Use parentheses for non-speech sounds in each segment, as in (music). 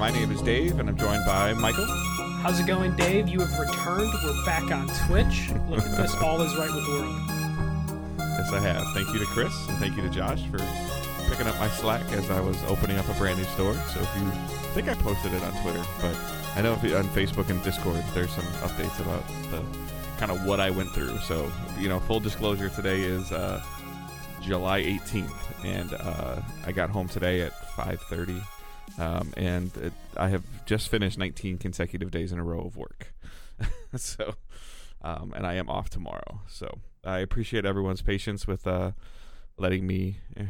85. My name is Dave, and I'm joined by Michael. How's it going, Dave? You have returned. We're back on Twitch. Look at this. (laughs) All is right with the world. Yes, I have. Thank you to Chris, and thank you to Josh for picking up my slack as I was opening up a brand new store. So if you I think I posted it on Twitter, but I know if you, on Facebook and Discord there's some updates about the kind of what I went through. So you know, full disclosure, today is uh, July 18th, and uh, I got home today at 5:30, um, and it, I have just finished 19 consecutive days in a row of work. (laughs) so, um, and I am off tomorrow. So I appreciate everyone's patience with uh, letting me, eh,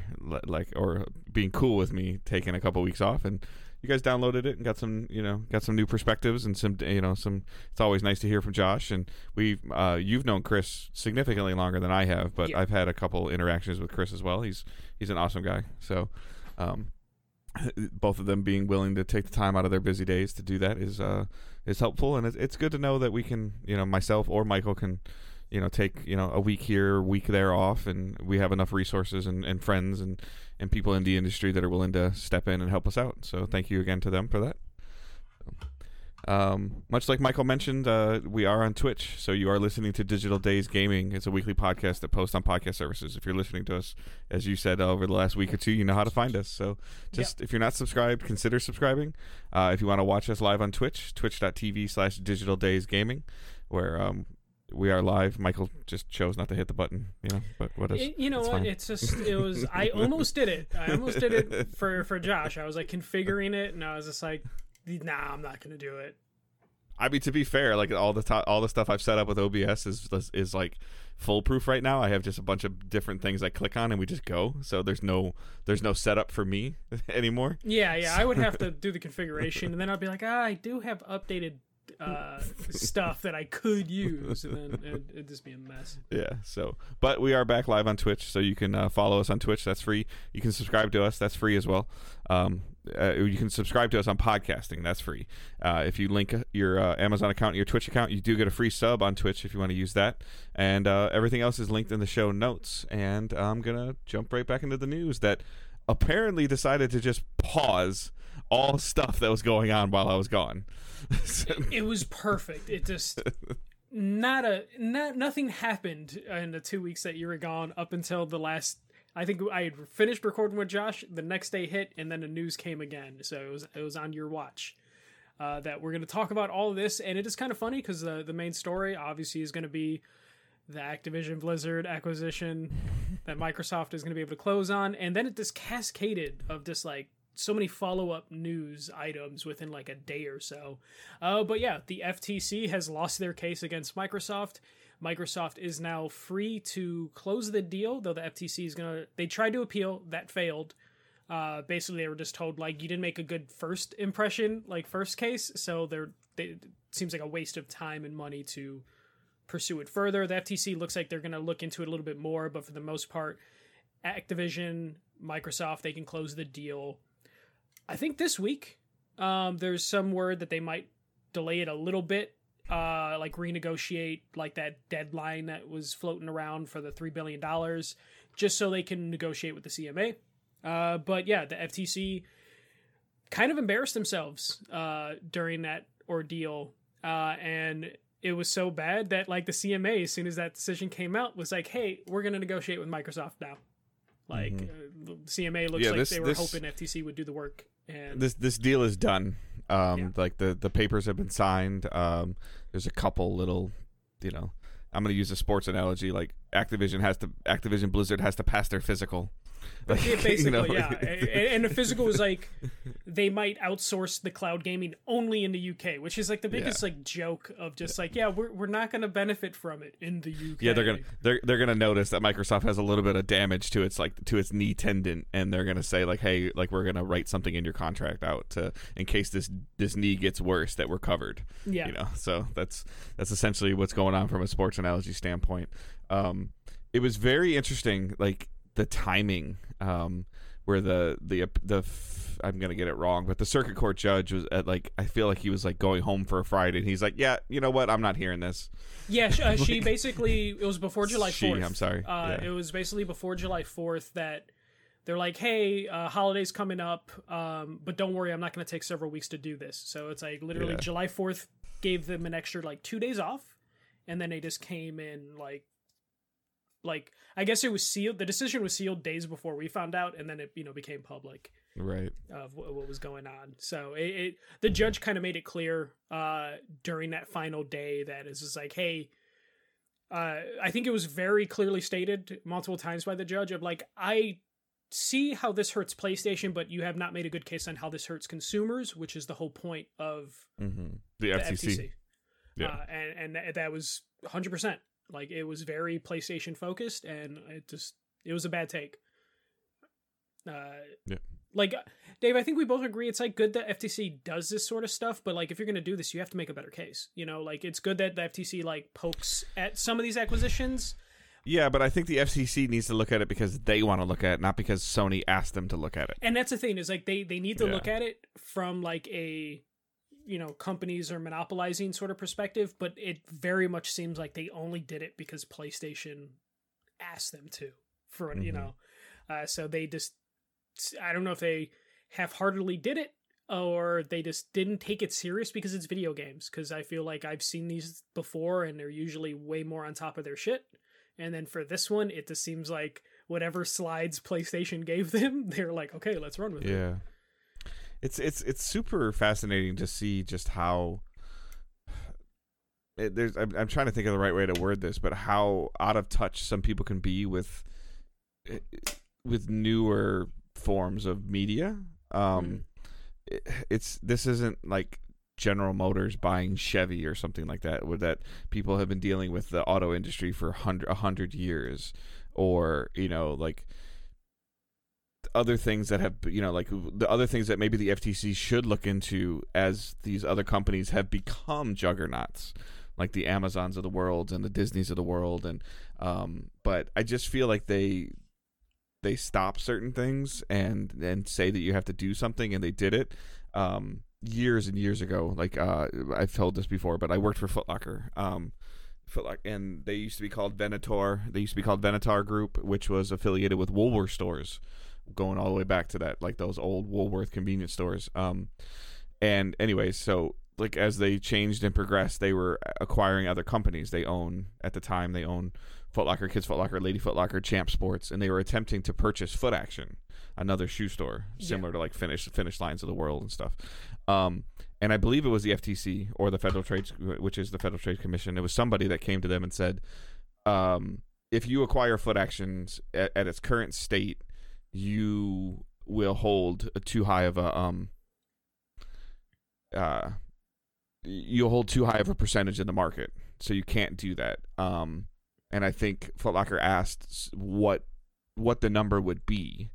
like, or being cool with me taking a couple weeks off and you guys downloaded it and got some you know got some new perspectives and some you know some it's always nice to hear from josh and we uh, you've known chris significantly longer than i have but Yeah. i've had a couple interactions with chris as well he's he's an awesome guy so um (sighs) both of them being willing to take the time out of their busy days to do that is uh is helpful. And it's, it's good to know that we can you know myself or michael can you know take you know a week here week there off and we have enough resources and, and friends and and people in the industry that are willing to step in and help us out. So thank you again to them for that um, much like Michael mentioned, uh, we are on Twitch, so you are listening to Digital Days Gaming. It's a weekly podcast that posts on podcast services. If you're listening to us, as you said over the last week or two, you know how to find us. So, just if you're not subscribed, consider subscribing. Uh, if you want to watch us live on Twitch, twitch.tv/slash Digital Days Gaming, where um, we are live. Michael just chose not to hit the button, you know. But what is? You know it's what? fine. It's just it was. I (laughs) almost did it. I almost did it for for Josh. I was like configuring it, and I was just like, Nah, I'm not gonna do it. I mean, to be fair, like all the to- all the stuff I've set up with OBS is is like foolproof right now. I have just a bunch of different things I click on and we just go. So there's no there's no setup for me (laughs) anymore. Yeah, yeah. I would have to (laughs) do the configuration, and then I'd be like, ah, I do have updated uh, stuff that I could use, and then it'd, it'd just be a mess. Yeah. So, but we are back live on Twitch, so you can uh, follow us on Twitch. That's free. You can subscribe to us. That's free as well. Um, uh, you can subscribe to us on podcasting. That's free. Uh, if you link your uh, Amazon account, and your Twitch account, you do get a free sub on Twitch if you want to use that. And uh, everything else is linked in the show notes. And I'm gonna jump right back into the news that apparently decided to just pause all stuff that was going on while I was gone. (laughs) It was perfect. It just (laughs) not a not nothing happened in the two weeks that you were gone up until the last. I think I had finished recording with Josh. The next day hit, and then the news came again. So it was it was on your watch. Uh, that we're going to talk about all of this, and it is kind of funny because the the main story obviously is going to be the Activision Blizzard acquisition (laughs) that Microsoft is going to be able to close on, and then it just cascaded of just like so many follow up news items within like a day or so. Uh, but yeah, the FTC has lost their case against Microsoft. Microsoft is now free to close the deal, though the FTC is gonna. They tried to appeal, that failed. Uh, basically, they were just told like you didn't make a good first impression, like first case, so they're. They, it seems like a waste of time and money to pursue it further. The FTC looks like they're going to look into it a little bit more, but for the most part, Activision, Microsoft, they can close the deal. I think this week, um, there's some word that they might delay it a little bit, uh, like renegotiate like that deadline that was floating around for the three billion dollars, just so they can negotiate with the CMA. Uh, but yeah, the FTC kind of embarrassed themselves uh, during that ordeal, uh, and it was so bad that like the CMA, as soon as that decision came out, was like, "Hey, we're going to negotiate with Microsoft now." Like uh, the CMA looks Yeah, like this- they were this- hoping FTC would do the work, and this this deal is done. Um, Yeah. like the the papers have been signed. Um, there's a couple little, you know, I'm gonna use a sports analogy. Like Activision has to Activision Blizzard has to pass their physical. Like, Yeah, (laughs) you basically, know, yeah. And, and the physical was like they might outsource the cloud gaming only in the UK, which is like the biggest like joke of just like, yeah, we're, we're not going to benefit from it in the UK. Yeah, they're gonna they're they're gonna notice that Microsoft has a little bit of damage to its like to its knee tendon, and they're gonna say like, hey, like we're gonna write something in your contract out to in case this this knee gets worse that we're covered. Yeah. you know. So that's that's essentially what's going on from a sports analogy standpoint. Um, it was very interesting, like the timing, um, where the the the f- I'm gonna get it wrong, but the circuit court judge was at like I feel like he was like going home for a Friday, and he's like, yeah, you know what, I'm not hearing this. Yeah, sh- uh, (laughs) she basically it was before July She, fourth. I'm sorry. Uh, Yeah. It was basically before July fourth that they're like, "Hey, uh, holidays coming up, um, but don't worry, I'm not to take several weeks to do this." So it's like literally Yeah. July 4th gave them an extra like two days off, and then they just came in like, like I guess it was sealed. The decision was sealed days before we found out, and then it you know became public Right. of what, what was going on. So it, it the judge kind of made it clear uh, during that final day that it's just like, hey, uh, I think it was very clearly stated multiple times by the judge of like, I see how this hurts PlayStation, but you have not made a good case on how this hurts consumers, which is the whole point of Mm-hmm. The the FTC. FTC. Yeah. Uh, and and that, that was 100%. Like it was very PlayStation focused and it just it was a bad take. Uh Yeah. Like Dave, I think we both agree it's like good that FTC does this sort of stuff, but like if you're going to do this, you have to make a better case. You know, like it's good that the FTC like pokes at some of these acquisitions. Yeah, but I think the FCC needs to look at it because they want to look at it, not because Sony asked them to look at it. And that's the thing is like they they need to Yeah. look at it from like a you know companies are monopolizing sort of perspective, but it very much seems like they only did it because PlayStation asked them to for you Mhm. know, uh, so they just I don't know if they half-heartedly did it or they just didn't take it serious because it's video games because I feel like I've seen these before and they're usually way more on top of their shit. And then for this one, it just seems like whatever slides PlayStation gave them, (laughs) they're like, okay, let's run with it. Yeah. It's it's it's super fascinating to see just how (sighs) it, there's I'm, I'm trying to think of the right way to word this, but how out of touch some people can be with eh, with newer forms of media. Um it- it's this isn't like General Motors buying Chevy or something like that, where that people have been dealing with the auto industry for hundred a hundred years, or you know like other things that have you know like the other things that maybe the FTC should look into as these other companies have become juggernauts like the Amazons of the world and the Disneys of the world and um but I just feel like they they stop certain things and and say that you have to do something and they did it um years and years ago. Like uh I've told this before but I worked for Foot Locker um Foot and they used to be called Venator. They used to be called Venator Group which was affiliated with Woolworth stores going all the way back to that like those old Woolworth convenience stores um and anyways so like as they changed and progressed they were acquiring other companies they own at the time they own Foot Locker, Kids Foot Locker, Lady Foot Locker, Champ Sports, and they were attempting to purchase Foot Action, another shoe store similar to like Finish Finish Lines of the World and stuff. Um, and I believe it was the FTC or the Federal Trade, which is the Federal Trade Commission. It was somebody that came to them and said, um, if you acquire Foot Actions at, at its current state, you will hold too high of a um uh you'll hold too high of a percentage in the market. So you can't do that. Um and i think footlocker asked what what the number would be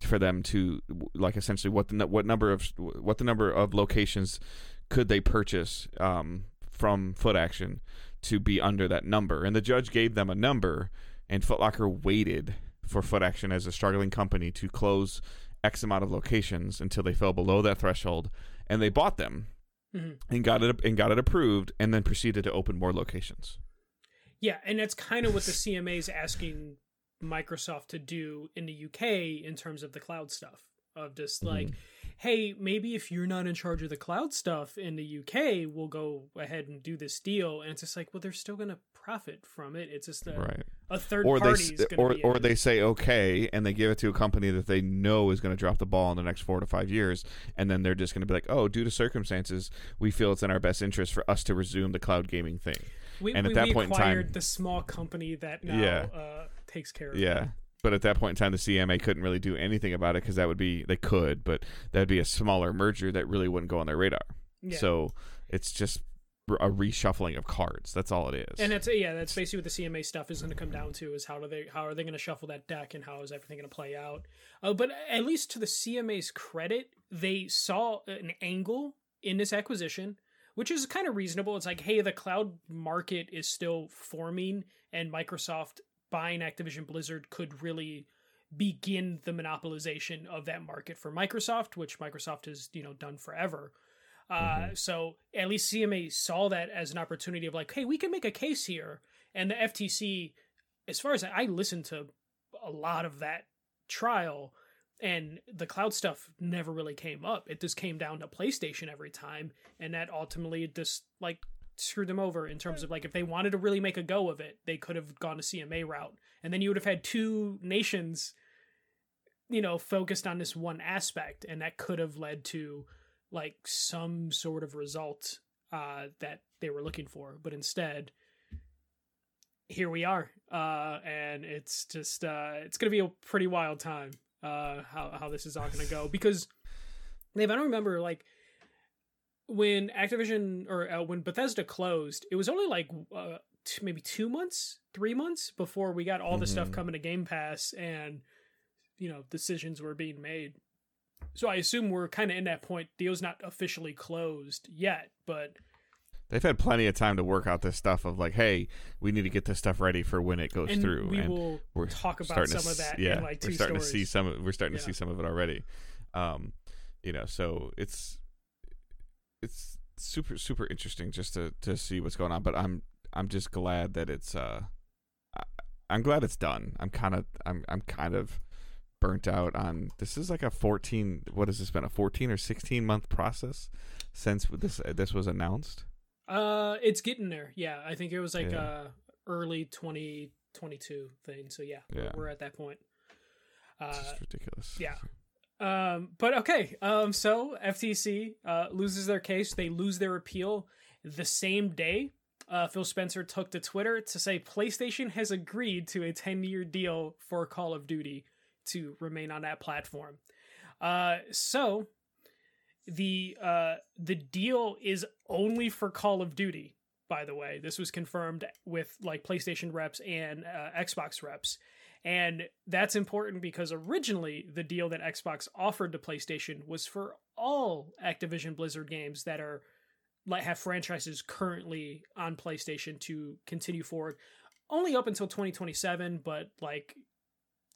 for them to like essentially what the what number of what the number of locations could they purchase um from foot action to be under that number. And the judge gave them a number and footlocker waited for Foot Action as a struggling company to close X amount of locations until they fell below that threshold, and they bought them Mhm. and got it and got it approved, and then proceeded to open more locations. Yeah, and that's kind of what the CMA is asking Microsoft to do in the UK in terms of the cloud stuff. Of just like, hey, maybe if you're not in charge of the cloud stuff in the UK, we'll go ahead and do this deal. And it's just like, well, they're still going to profit from it. It's just a, Right. a third Or they party is or be or they say okay, and they give it to a company that they know is going to drop the ball in the next four to five years, and then they're just going to be like, oh, due to circumstances, we feel it's in our best interest for us to resume the cloud gaming thing. we, and at we, that we point in acquired time- the small company that now Yeah. uh, takes care of Yeah. it. But at that point in time, the CMA couldn't really do anything about it because that would be they could, but that would be a smaller merger that really wouldn't go on their radar. Yeah. So it's just a reshuffling of cards. That's all it is. And that's yeah, that's basically what the CMA stuff is going to come down to is how do they how are they going to shuffle that deck and how is everything going to play out? Uh, but at least to the CMA's credit, they saw an angle in this acquisition, which is kind of reasonable. It's like, hey, the cloud market is still forming, and Microsoft buying Activision Blizzard could really begin the monopolization of that market for Microsoft, which Microsoft has you know done forever. Uh, So at least CMA saw that as an opportunity of like, hey, we can make a case here, and the FTC, as far as I, I listened to a lot of that trial, and the cloud stuff never really came up. It just came down to PlayStation every time, and that ultimately just like screwed them over in terms of like if they wanted to really make a go of it, they could have gone to CMA route, and then you would have had two nations, you know, focused on this one aspect, and that could have led to like some sort of result uh, that they were looking for. But instead, here we are, uh, and it's just uh, it's gonna be a pretty wild time uh, how how this is all gonna go because Dave, I don't remember like when Activision or uh, when Bethesda closed, it was only like uh, t- maybe two months, three months before we got all the stuff Mhm. coming to Game Pass and you know decisions were being made. So I assume we're kind of in that point. Deal's not officially closed yet, but They've had plenty of time to work out this stuff of like, hey, we need to get this stuff ready for when it goes and through. we and will we're talk about starting to some of that Yeah, in like 2 we're starting stories. to see some. of- We're starting to see some of it already. Um, you know, so it's it's super super interesting just to to see what's going on. But I'm I'm just glad that it's uh, I, I'm glad it's done. I'm kind of I'm I'm kind of burnt out on this is like a 14 what has this been a 14 or 16 month process since this this was announced Uh, it's getting there. Yeah, I think it was like Yeah. uh early 2022 thing. So yeah, we're- Yeah. we're at that point. it's Uh, ridiculous yeah. Um, but okay. Um, so FTC uh loses their case. They lose their appeal the same day. Uh, Phil Spencer took to Twitter to say PlayStation has agreed to a 10 year deal for Call of Duty to remain on that platform. Uh, so the uh the deal is only for Call of Duty. By the way, this was confirmed with like PlayStation reps and uh, Xbox reps, and that's important because originally the deal that Xbox offered to PlayStation was for all Activision Blizzard games that are like have franchises currently on PlayStation to continue forward, only up until 2027. But like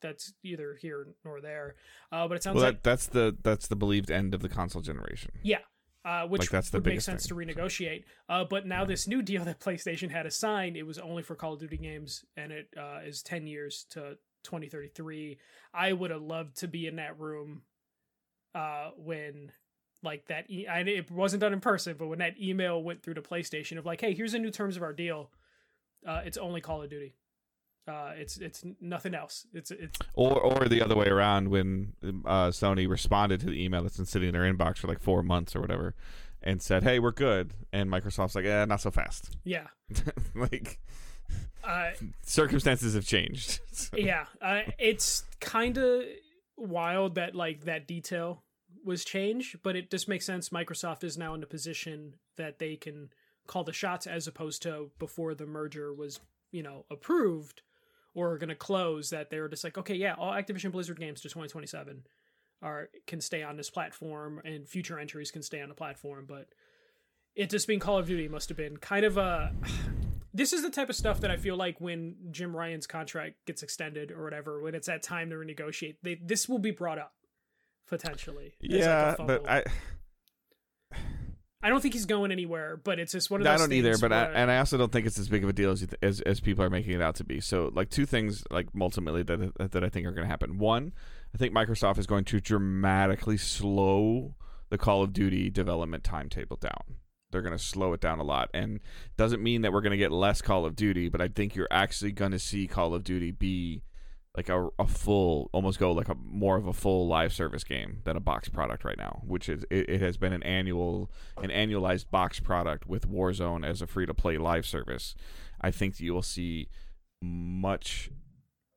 that's either here nor there. Uh, but it sounds well like that's the that's the believed end of the console generation uh, which Like, that's the would make sense thing. to renegotiate. Uh, but now Yeah. this new deal that PlayStation had assigned, it was only for Call of Duty games, and it uh, is ten years to 2033. I would have loved to be in that room uh, when like that. E- I, it wasn't done in person, but when that email went through to PlayStation of like, hey, here's the new terms of our deal. Uh, it's only Call of Duty. Uh, it's it's nothing else. It's it's or or the other way around when uh, Sony responded to the email that's been sitting in their inbox for like four months or whatever and said hey we're good and Microsoft's like eh not so fast (laughs) yeah. like Uh, circumstances have changed (laughs) So- yeah uh, it's kind of wild that like that detail was changed but it just makes sense microsoft is now in a position that they can call the shots as opposed to before the merger was you know approved or are going to close that they were just like okay yeah all activision blizzard games to 2027 are can stay on this platform and future entries can stay on the platform but it just being call of duty must have been kind of a (sighs) this is the type of stuff that I feel like when Jim Ryan's contract gets extended or whatever, when it's that time to renegotiate, they, this will be brought up potentially. as, like, yeah but. I I don't think he's going anywhere, but it's just one of those. I don't either, but I, and I also don't think it's as big of a deal as, as as people are making it out to be. So, like two things, like ultimately that that I think are going to happen. One, I think Microsoft is going to dramatically slow the Call of Duty development timetable down. They're going to slow it down a lot, and doesn't mean that we're going to get less Call of Duty, but I think you're actually going to see Call of Duty be like a, a full almost go like a more of a full live service game than a box product right now which is it, it has been an annual an annualized box product with warzone as a free to play live service. I think you will see much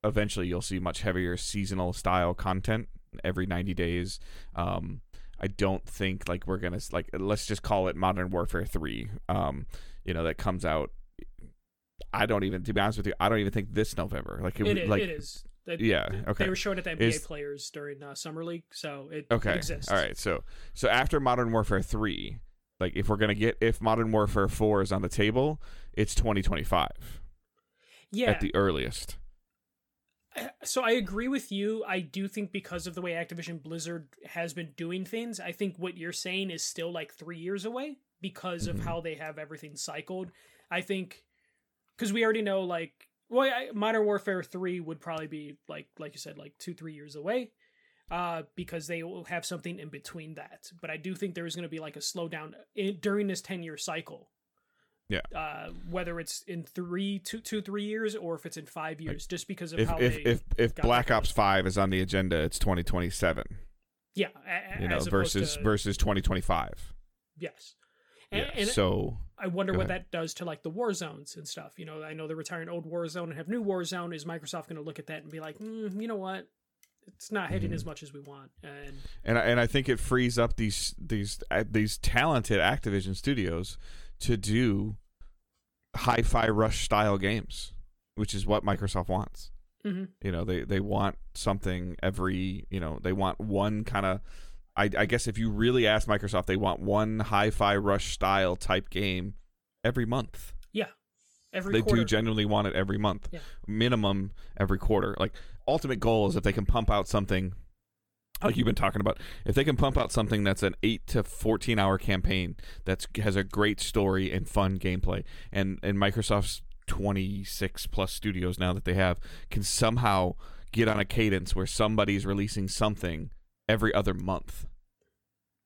eventually you'll see much heavier seasonal style content every 90 days. Um i don't think like we're gonna like let's just call it modern warfare 3 um you know that comes out I don't even, to be honest with you, I don't even think this November. Like, it, it, is, like, it is. They- yeah, okay. They were showing it to NBA Is- players during uh, summer league, so it, okay, it exists. all right. So, so after Modern Warfare three, like, if we're gonna get, if Modern Warfare four is on the table, it's twenty twenty five Yeah. at the earliest. So I agree with you. I do think because of the way Activision Blizzard has been doing things, I think what you're saying is still like three years away because of how they have everything cycled. I think because we already know like well, I, Modern Warfare three would probably be like like you said like two three years away. uh, because they will have something in between that. But I do think there is going to be like a slowdown in, during this ten year cycle. Yeah. Uh, whether it's in three, two, two, three years, or if it's in five years, just because of If how if they, if, if Black Ops Five is on the agenda, it's 2027. yeah, a- a- You know, versus to- versus 2025. yes. And, Yeah. and so I wonder what that does to like the war zones and stuff. You know, I know they're retiring old war zone and have new war zone. Is Microsoft going to look at that and be like, mm, you know what, it's not hitting Mm-hmm. as much as we want? And and I, and I think it frees up these these uh, these talented Activision studios to do hi-fi rush style games, which is what Microsoft wants. Mhm. You know, they they want something every you know they want one kind of. I, I guess if you really ask Microsoft, they want one hi-fi rush style type game every month. yeah, every they quarter. do genuinely want it every month, Yeah. minimum every quarter. Like ultimate goal is if they can pump out something like you've been talking about, if they can pump out something that's an eight to fourteen hour campaign that's has a great story and fun gameplay, and and Microsoft's twenty six plus studios now that they have can somehow get on a cadence where somebody's releasing something every other month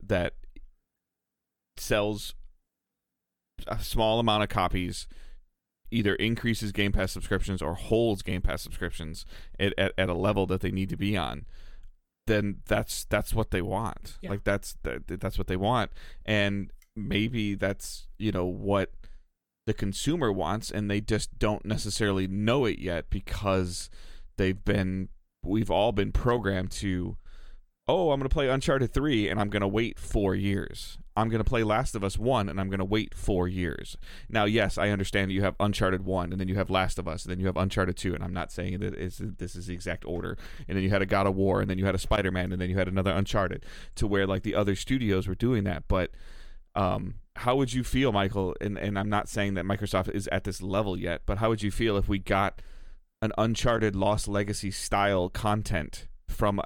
that sells a small amount of copies either increases Game Pass subscriptions or holds Game Pass subscriptions at, at, at a level that they need to be on, then that's that's what they want. Yeah. Like that's that, that's what they want, and maybe that's you know what the consumer wants, and they just don't necessarily know it yet because they've been we've all been programmed to oh, I'm going to play Uncharted 3 and I'm going to wait four years. I'm going to play Last of Us 1 and I'm going to wait four years. Now, yes, I understand you have Uncharted 1 and then you have Last of Us and then you have Uncharted 2. And I'm not saying that this is the exact order. And then you had a God of War and then you had a Spider Man and then you had another Uncharted to where like the other studios were doing that. But um, how would you feel, Michael? And, and I'm not saying that Microsoft is at this level yet, but how would you feel if we got an Uncharted Lost Legacy style content from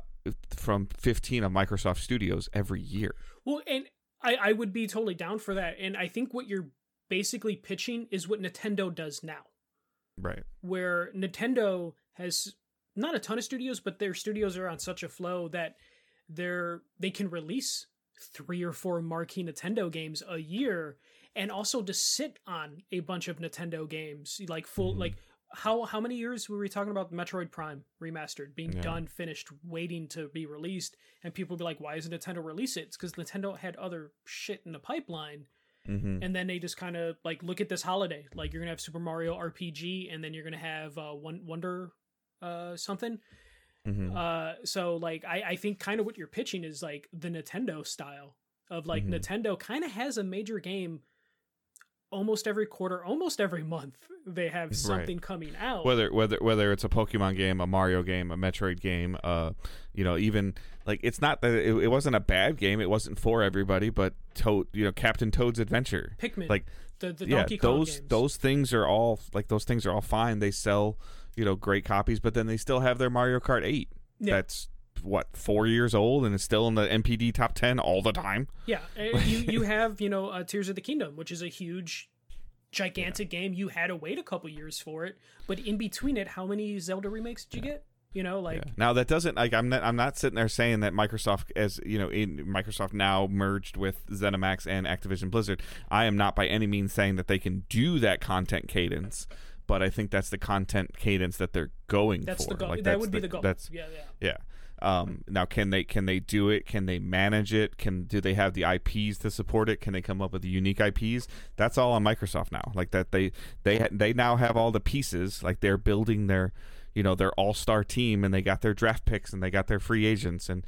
from 15 of Microsoft Studios every year. Well, and I, I would be totally down for that. And I think what you're basically pitching is what Nintendo does now, Right. where Nintendo has not a ton of studios, but their studios are on such a flow that they're they can release three or four marquee Nintendo games a year and also to sit on a bunch of Nintendo games like full Mhm. like how how many years were we talking about Metroid Prime remastered being Yeah. done, finished, waiting to be released, and people be like, "Why isn't Nintendo release it?" It's because Nintendo had other shit in the pipeline, Mm-hmm. and then they just kind of like look at this holiday. Like you're gonna have Super Mario RPG, and then you're gonna have uh, one Wonder uh, something. Mm-hmm. Uh, so like I I think kind of what you're pitching is like the Nintendo style of like Mhm. Nintendo kind of has a major game almost every quarter, almost every month. They have something coming out. whether whether whether it's a Pokemon game, a Mario game, a Metroid game, uh, you know, even like it's not that it, it wasn't a bad game. It wasn't for everybody, but Toad, you know, Captain Toad's Adventure, Pikmin, like the, the yeah, Donkey Kong those games. those things are all like those things are all fine. They sell, you know, great copies, but then they still have their Mario Kart Eight. Yeah. That's what four years old and is still in the NPD top ten all the time. Yeah, (laughs) you you have you know uh, Tears of the Kingdom, which is a huge, gigantic game. You had to wait a couple years for it, but in between it, how many Zelda remakes did you get? You know, like Yeah. Now that doesn't like I'm not I'm not sitting there saying that Microsoft as you know in Microsoft now merged with ZeniMax and Activision Blizzard. I am not by any means saying that they can do that content cadence, but I think that's the content cadence that they're going that's for. the goal. Like, that would be the goal. That's yeah, yeah. yeah. Um, now can they can they do it? Can they manage it? Can do they have the IPs to support it? Can they come up with the unique IPs? That's all on Microsoft now. Like that they they they now have all the pieces. Like they're building their you know their all star team and they got their draft picks and they got their free agents and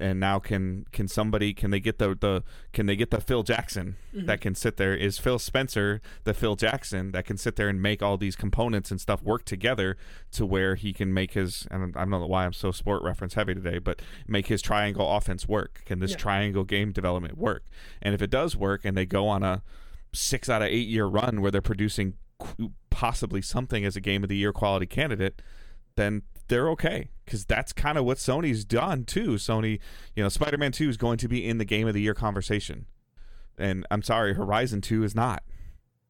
and now can can somebody can they get the the can they get the Phil Jackson Mm-hmm. that can sit there is Phil Spencer the Phil Jackson that can sit there and make all these components and stuff work together to where he can make his and I don't know why I'm so sport reference heavy today but make his triangle offense work can this Yeah. triangle game development work and if it does work and they go on a 6 out of 8 year run where they're producing possibly something as a game of the year quality candidate then they're okay because that's kind of what Sony's done too. Sony, you know, Spider Man 2 is going to be in the game of the year conversation. And I'm sorry, Horizon 2 is not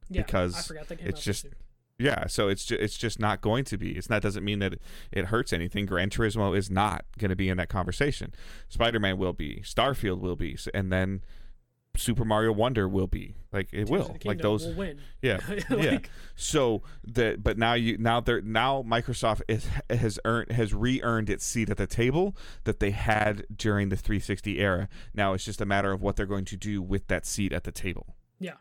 Yeah, Because I forgot that came it's just- year. Yeah, so it's just, it's just not going to be. It's not doesn't mean that it hurts anything. Gran Turismo is not going to be in that conversation. Spider Man will be. Starfield will be, and then Super Mario Wonder will be. Like it Tears will. Like those. will win. Yeah, (laughs) (laughs) yeah. So that, but now you now they're now Microsoft is, has earned has re-earned its seat at the table that they had during the 360 era. Now it's just a matter of what they're going to do with that seat at the table. Yeah.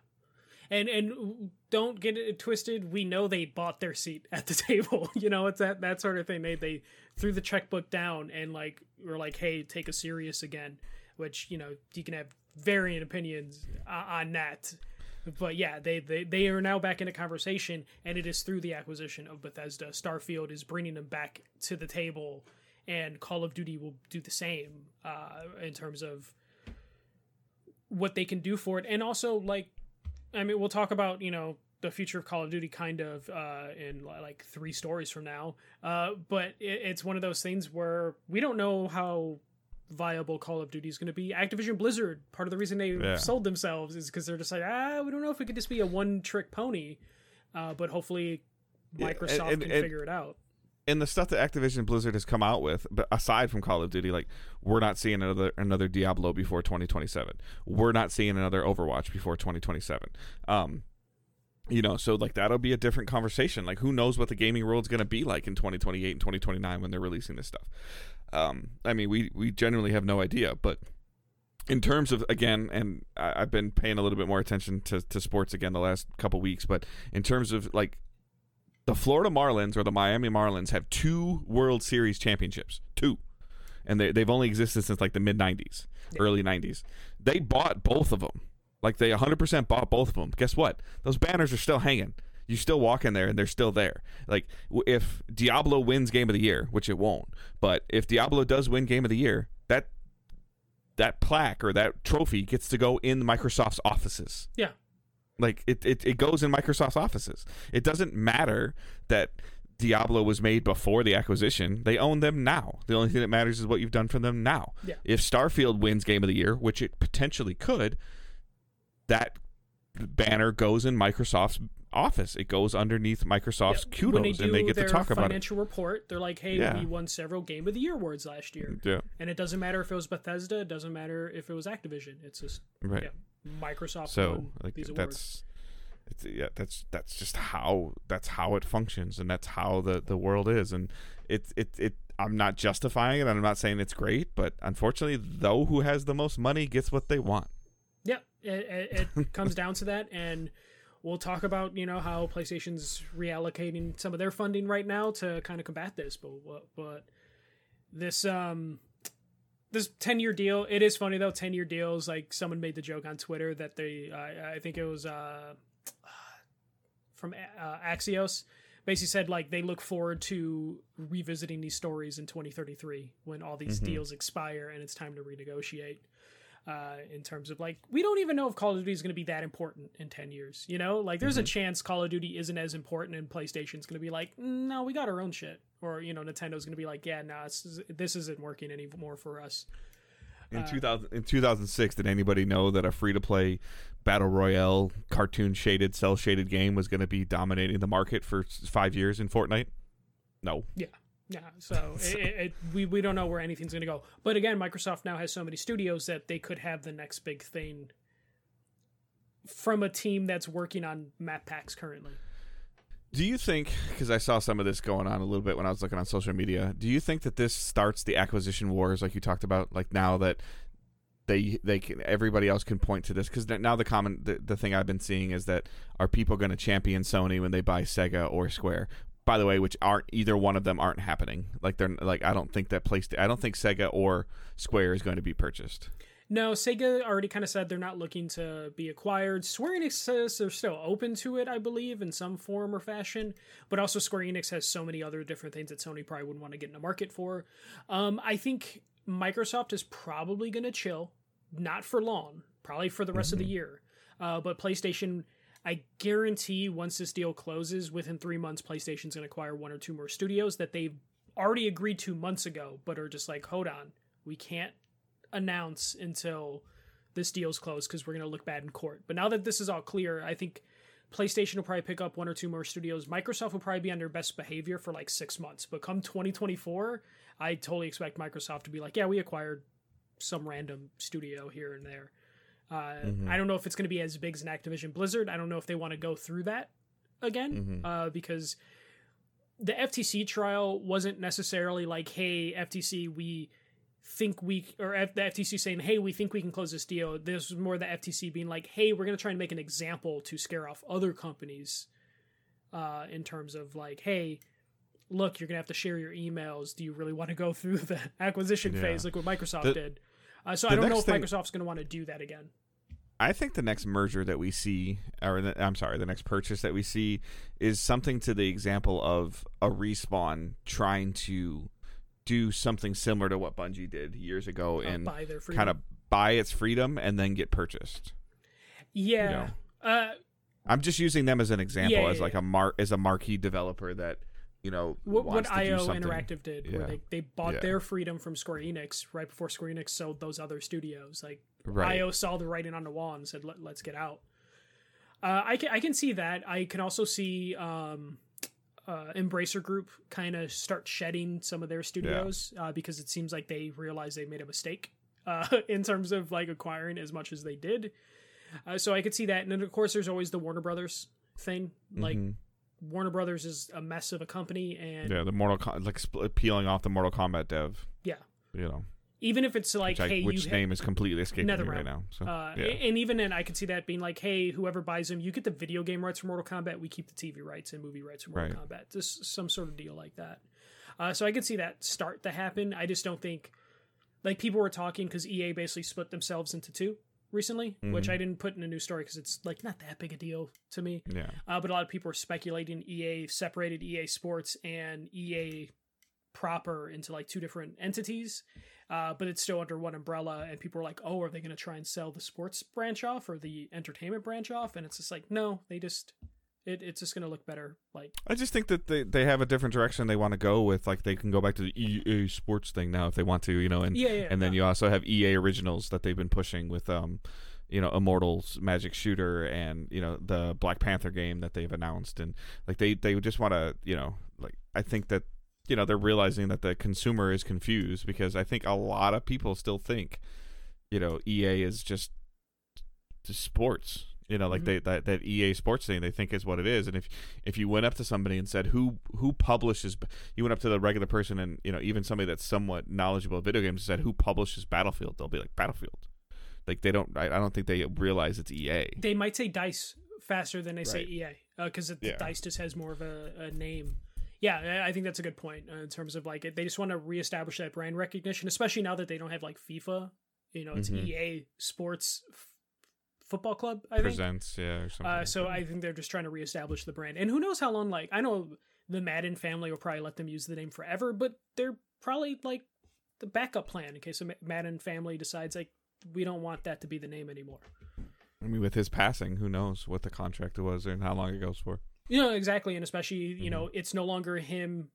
And and don't get it twisted. We know they bought their seat at the (laughs) table. You know, it's that that sort of thing. They they threw the checkbook down and like were like, "Hey, take us serious again." Which you know you can have varying opinions uh, on that. But yeah, they, they they are now back in a conversation, and it is through the acquisition of Bethesda. Starfield is bringing them back to the table, and Call of Duty will do the same uh, in terms of what they can do for it, and also like I mean, we'll talk about you know the future of Call of Duty kind of uh, in like three stories from now. Uh, but it, it's one of those things where we don't know how viable Call of Duty is going to be. Activision Blizzard, part of the reason they Yeah. sold themselves is because they're just like, ah, we don't know if we could just be a one trick pony. Uh, but hopefully, Yeah, and- Microsoft and- can and- figure it out. And the stuff that Activision Blizzard has come out with, but aside from Call of Duty, like we're not seeing another another Diablo before 2027. We're not seeing another Overwatch before 2027. Um, you know, so like that'll be a different conversation. Like who knows what the gaming world's going to be like in 2028 and 2029 when they're releasing this stuff. Um, I mean, we we genuinely have no idea, but in terms of again, and I, I've been paying a little bit more attention to, to sports again the last couple weeks, but in terms of like the Florida Marlins or the Miami Marlins have two World Series championships, two, and they they've only existed since like the mid '90s, Yeah. early '90s. They bought both of them, like they 100% bought both of them. Guess what? Those banners are still hanging. You still walk in there and they're still there. Like if Diablo wins Game of the Year, which it won't, but if Diablo does win Game of the Year, that that plaque or that trophy gets to go in Microsoft's offices. Yeah. Like it, it, it goes in Microsoft's offices. It doesn't matter that Diablo was made before the acquisition. They own them now. The only thing that matters is what you've done for them now. Yeah. If Starfield wins Game of the Year, which it potentially could, that banner goes in Microsoft's office. It goes underneath Microsoft's Yeah, kudos, they and they get to talk about it. financial report, they're like, "Hey, Yeah. we won several Game of the Year awards last year." Yeah, And it doesn't matter if it was Bethesda. It doesn't matter if it was Activision. It's just right. yeah, Microsoft so like these awards. that's it's, yeah that's that's just how that's how it functions and that's how the the world is and it it it I'm not justifying it and I'm not saying it's great but unfortunately though who has the most money gets what they want it, it, it (laughs) comes down to that, and we'll talk about you know how PlayStation's reallocating some of their funding right now to kind of combat this. But but this um this ten year deal, it is funny though. Ten year deals, like someone made the joke on Twitter that they, uh, I think it was uh from uh, Axios. Basically said like they look forward to revisiting these stories in 2033 when all these Mhm. deals expire and it's time to renegotiate uh, in terms of like we don't even know if Call of Duty is going to be that important in 10 years. You know, like there's a chance Call of Duty isn't as important and PlayStation's going to be like, no, we got our own shit, or you know, Nintendo's going to be like, yeah, nah, this, is, this isn't working anymore for us. in Uh, 2000 in 2006 did anybody know that a free to play battle royale cartoon shaded cell shaded game was going to be dominating the market for 5 years in Fortnite? No. Yeah, so it, it, it, we we don't know where anything's going to go. But again, Microsoft now has so many studios that they could have the next big thing from a team that's working on map packs currently. Do you think, because I saw some of this going on a little bit when I was looking on social media, do you think that this starts the acquisition wars, like you talked about, like now that they they can, everybody else can point to this? Because now the common the, the thing I've been seeing is that are people going to champion Sony when they buy Sega or Square? By the way, which aren't either one of them aren't happening. Like they're like I don't think that place I don't think Sega or Square is going to be purchased. No, Sega already kind of said they're not looking to be acquired. Square Enix says they're still open to it, I believe, in some form or fashion. But also, Square Enix has so many other different things that Sony probably wouldn't want to get in the market for. Um, I think Microsoft is probably going to chill, not for long, probably for the rest of the year. Uh, but PlayStation, I guarantee once this deal closes, within three months, PlayStation's going to acquire one or two more studios that they've already agreed to months ago, but are just like, hold on, we can't announce until this deal's closed because we're going to look bad in court. But now that this is all clear, I think PlayStation will probably pick up one or two more studios. Microsoft will probably be on their best behavior for like six months. But come 2024, I totally expect Microsoft to be like, yeah, we acquired some random studio here and there. Uh, Mhm. I don't know if it's going to be as big as an Activision Blizzard. I don't know if they want to go through that again Mhm. uh, because the FTC trial wasn't necessarily like, hey, FTC, we think we or F- the FTC saying, "Hey, we think we can close this deal." This was more the FTC being like, "Hey, we're going to try and make an example to scare off other companies." Uh, in terms of like, "Hey, look, you're going to have to share your emails. Do you really want to go through (laughs) the acquisition Yeah. phase like what Microsoft The- did?" Uh, so I don't know if thing- Microsoft's going to want to do that again. I think the next merger that we see, or the, I'm sorry, the next purchase that we see is something to the example of a respawn trying to do something similar to what Bungie did years ago Uh, and buy their kind of buy its freedom and then get purchased. yeah. Uh, I'm just using them as an example, Yeah, as yeah, like a mar- as a marquee developer that you know what, what IO. Interactive did, Yeah. where they, they bought Yeah. their freedom from Square Enix right before Square Enix sold those other studios. Like right? IO saw the writing on the wall and said, Let, "Let's get out." Uh, I can I can see that. I can also see um, uh, Embracer Group kind of start shedding some of their studios uh, because it seems like they realize they made a mistake uh, (laughs) in terms of like acquiring as much as they did. Uh, so I could see that, and then of course there's always the Warner Brothers thing. Like Mhm. Warner Brothers is a mess of a company, and yeah, the Mortal Com- like spl- peeling off the Mortal Kombat dev. Yeah. you know, even if it's like, which, I, hey, which name is completely escaping me right now. So Uh, yeah. And even then, I could see that being like, hey, whoever buys them, you get the video game rights for Mortal Kombat, we keep the TV rights and movie rights for Mortal Kombat. Just some sort of deal like that. Uh, so I could see that start to happen. I just don't think, like, people were talking because EA basically split themselves into two recently, which Mhm. I didn't put in a new story because it's, like, not that big a deal to me. yeah, Uh, but a lot of people are speculating EA separated EA Sports and EA proper into like two different entities, uh, but it's still under one umbrella. And people are like, "Oh, are they going to try and sell the sports branch off or the entertainment branch off?" And it's just like, no, they just it, it's just going to look better. Like, I just think that they, they have a different direction they want to go with. Like they can go back to the EA Sports thing now if they want to, you know, and yeah, yeah. and then you also have EA Originals that they've been pushing with um you know Immortals Magic Shooter and you know the Black Panther game that they've announced and like they they just want to you know like I think that you know they're realizing that the consumer is confused because I think a lot of people still think you know EA is just just sports you know like Mhm. they that, that EA sports thing they think is what it is and if if you went up to somebody and said who who publishes you went up to the regular person and you know even somebody that's somewhat knowledgeable of video games and said who publishes Battlefield they'll be like Battlefield like they don't I, I don't think they realize it's EA they might say Dice faster than they say EA because Yeah. Dice just has more of a, a name. Yeah, I- think that's a good point uh, in terms of like they just want to reestablish that brand recognition, especially now that they don't have like FIFA. You know, it's Mhm. EA Sports Football Club. I think. presents yeah or something Uh, like so that. I think they're just trying to reestablish the brand, and who knows how long? Like I know the Madden family will probably let them use the name forever, but they're probably like the backup plan in case the Madden family decides like we don't want that to be the name anymore. I mean with his passing who knows what the contract was and how long it goes for You know exactly, and especially you Mm-hmm. know it's no longer him,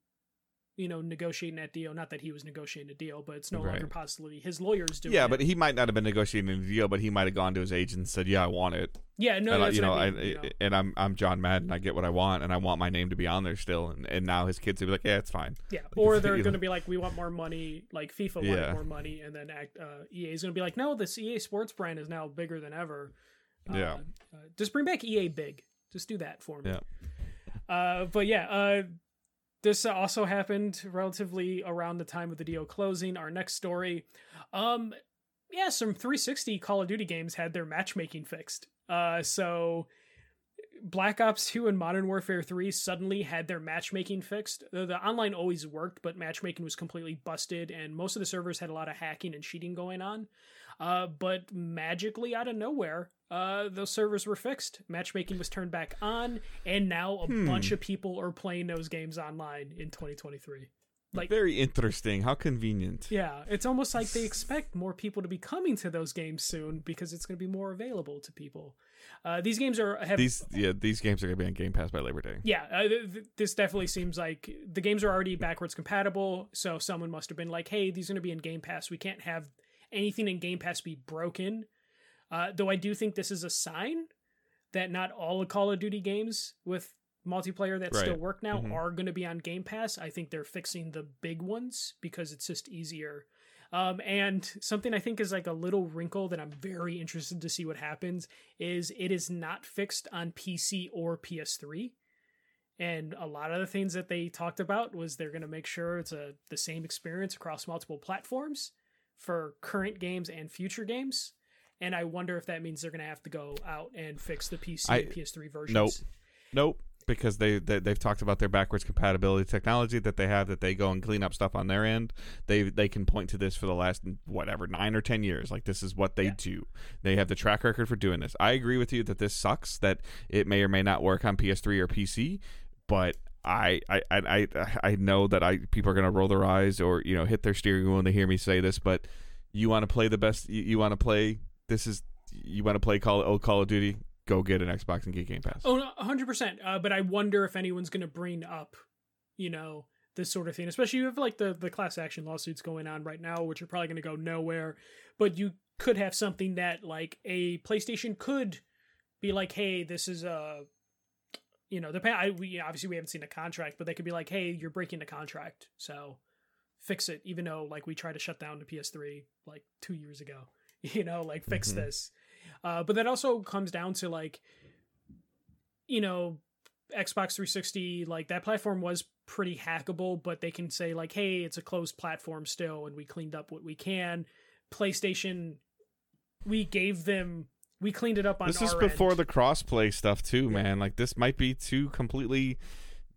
you know, negotiating that deal. Not that he was negotiating a deal, but it's no Right. longer possibly his lawyers doing. yeah it. but he might not have been negotiating a deal but he might have gone to his agent and said yeah I want it yeah, no, and I, you know, I, I, mean, you know. and I'm I'm John Madden. I get what I want, and I want my name to be on there still. And, and now his kids will be like, yeah, it's fine. yeah, (laughs) or they're going to be like, we want more money, like FIFA wanted Yeah. more money, and then act, uh, EA is going to be like, no, this EA Sports brand is now bigger than ever. Uh, Yeah. uh, just bring back EA Big. Just do that for me. Yeah. Uh, but yeah, uh, this also happened relatively around the time of the deal closing. Our next story, um, yeah, some 360 Call of Duty games had their matchmaking fixed. Uh, so Black Ops 2 and Modern Warfare 3 suddenly had their matchmaking fixed. The, the online always worked, but matchmaking was completely busted, and most of the servers had a lot of hacking and cheating going on. Uh, but magically out of nowhere, uh, those servers were fixed. Matchmaking was turned back on, and now a Hmm. bunch of people are playing those games online in 2023. Like- very interesting. How convenient. Yeah, it's almost like they expect more people to be coming to those games soon because it's going to be more available to people. Uh, these games are have These yeah, these games are gonna be on Game Pass by Labor Day. yeah, uh, th- th- this definitely seems like the games are already backwards compatible. So someone must have been like, "Hey, these are going to be in Game Pass. We can't have anything in Game Pass be broken." Uh, though I do think this is a sign that not all the Call of Duty games with multiplayer that still work now Mhm. are going to be on Game Pass. I think they're fixing the big ones because it's just easier. Um, and something I think is like a little wrinkle that I'm very interested to see what happens is it is not fixed on PC or PS3. And a lot of the things that they talked about was they're going to make sure it's a the same experience across multiple platforms for current games and future games. And I wonder if that means they're going to have to go out and fix the PC I- and PS3 versions. Nope. Nope. Because they, they they've talked about their backwards compatibility technology that they have that they go and clean up stuff on their end. They they can point to this for the last whatever nine or ten years. Like this is what they Yeah. do. They have the track record for doing this. I agree with you that this sucks. That it may or may not work on PS3 or PC, but I I I I, I know that I people are gonna roll their eyes or you know hit their steering wheel when they hear me say this. But you want to play the best. You, you want to play. This is you want to play Call old Call of Duty. Go get an Xbox and get Game Pass. Oh, no, 100%. Uh, but I wonder if anyone's going to bring up, you know, this sort of thing, especially with like the, the class action lawsuits going on right now, which are probably going to go nowhere. But you could have something that like a PlayStation could be like, hey, this is a, you know, the I, we obviously we haven't seen a contract, but they could be like, hey, you're breaking the contract, so fix it. Even though like we tried to shut down the PS3 like two years ago, (laughs) you know, like fix Mhm. this. Uh, but that also comes down to like, you know, Xbox 360, like that platform was pretty hackable, but they can say like, hey, it's a closed platform still, and we cleaned up what we can. PlayStation, we gave them, we cleaned it up on. this is before end. the crossplay stuff too, man. Like this might be two completely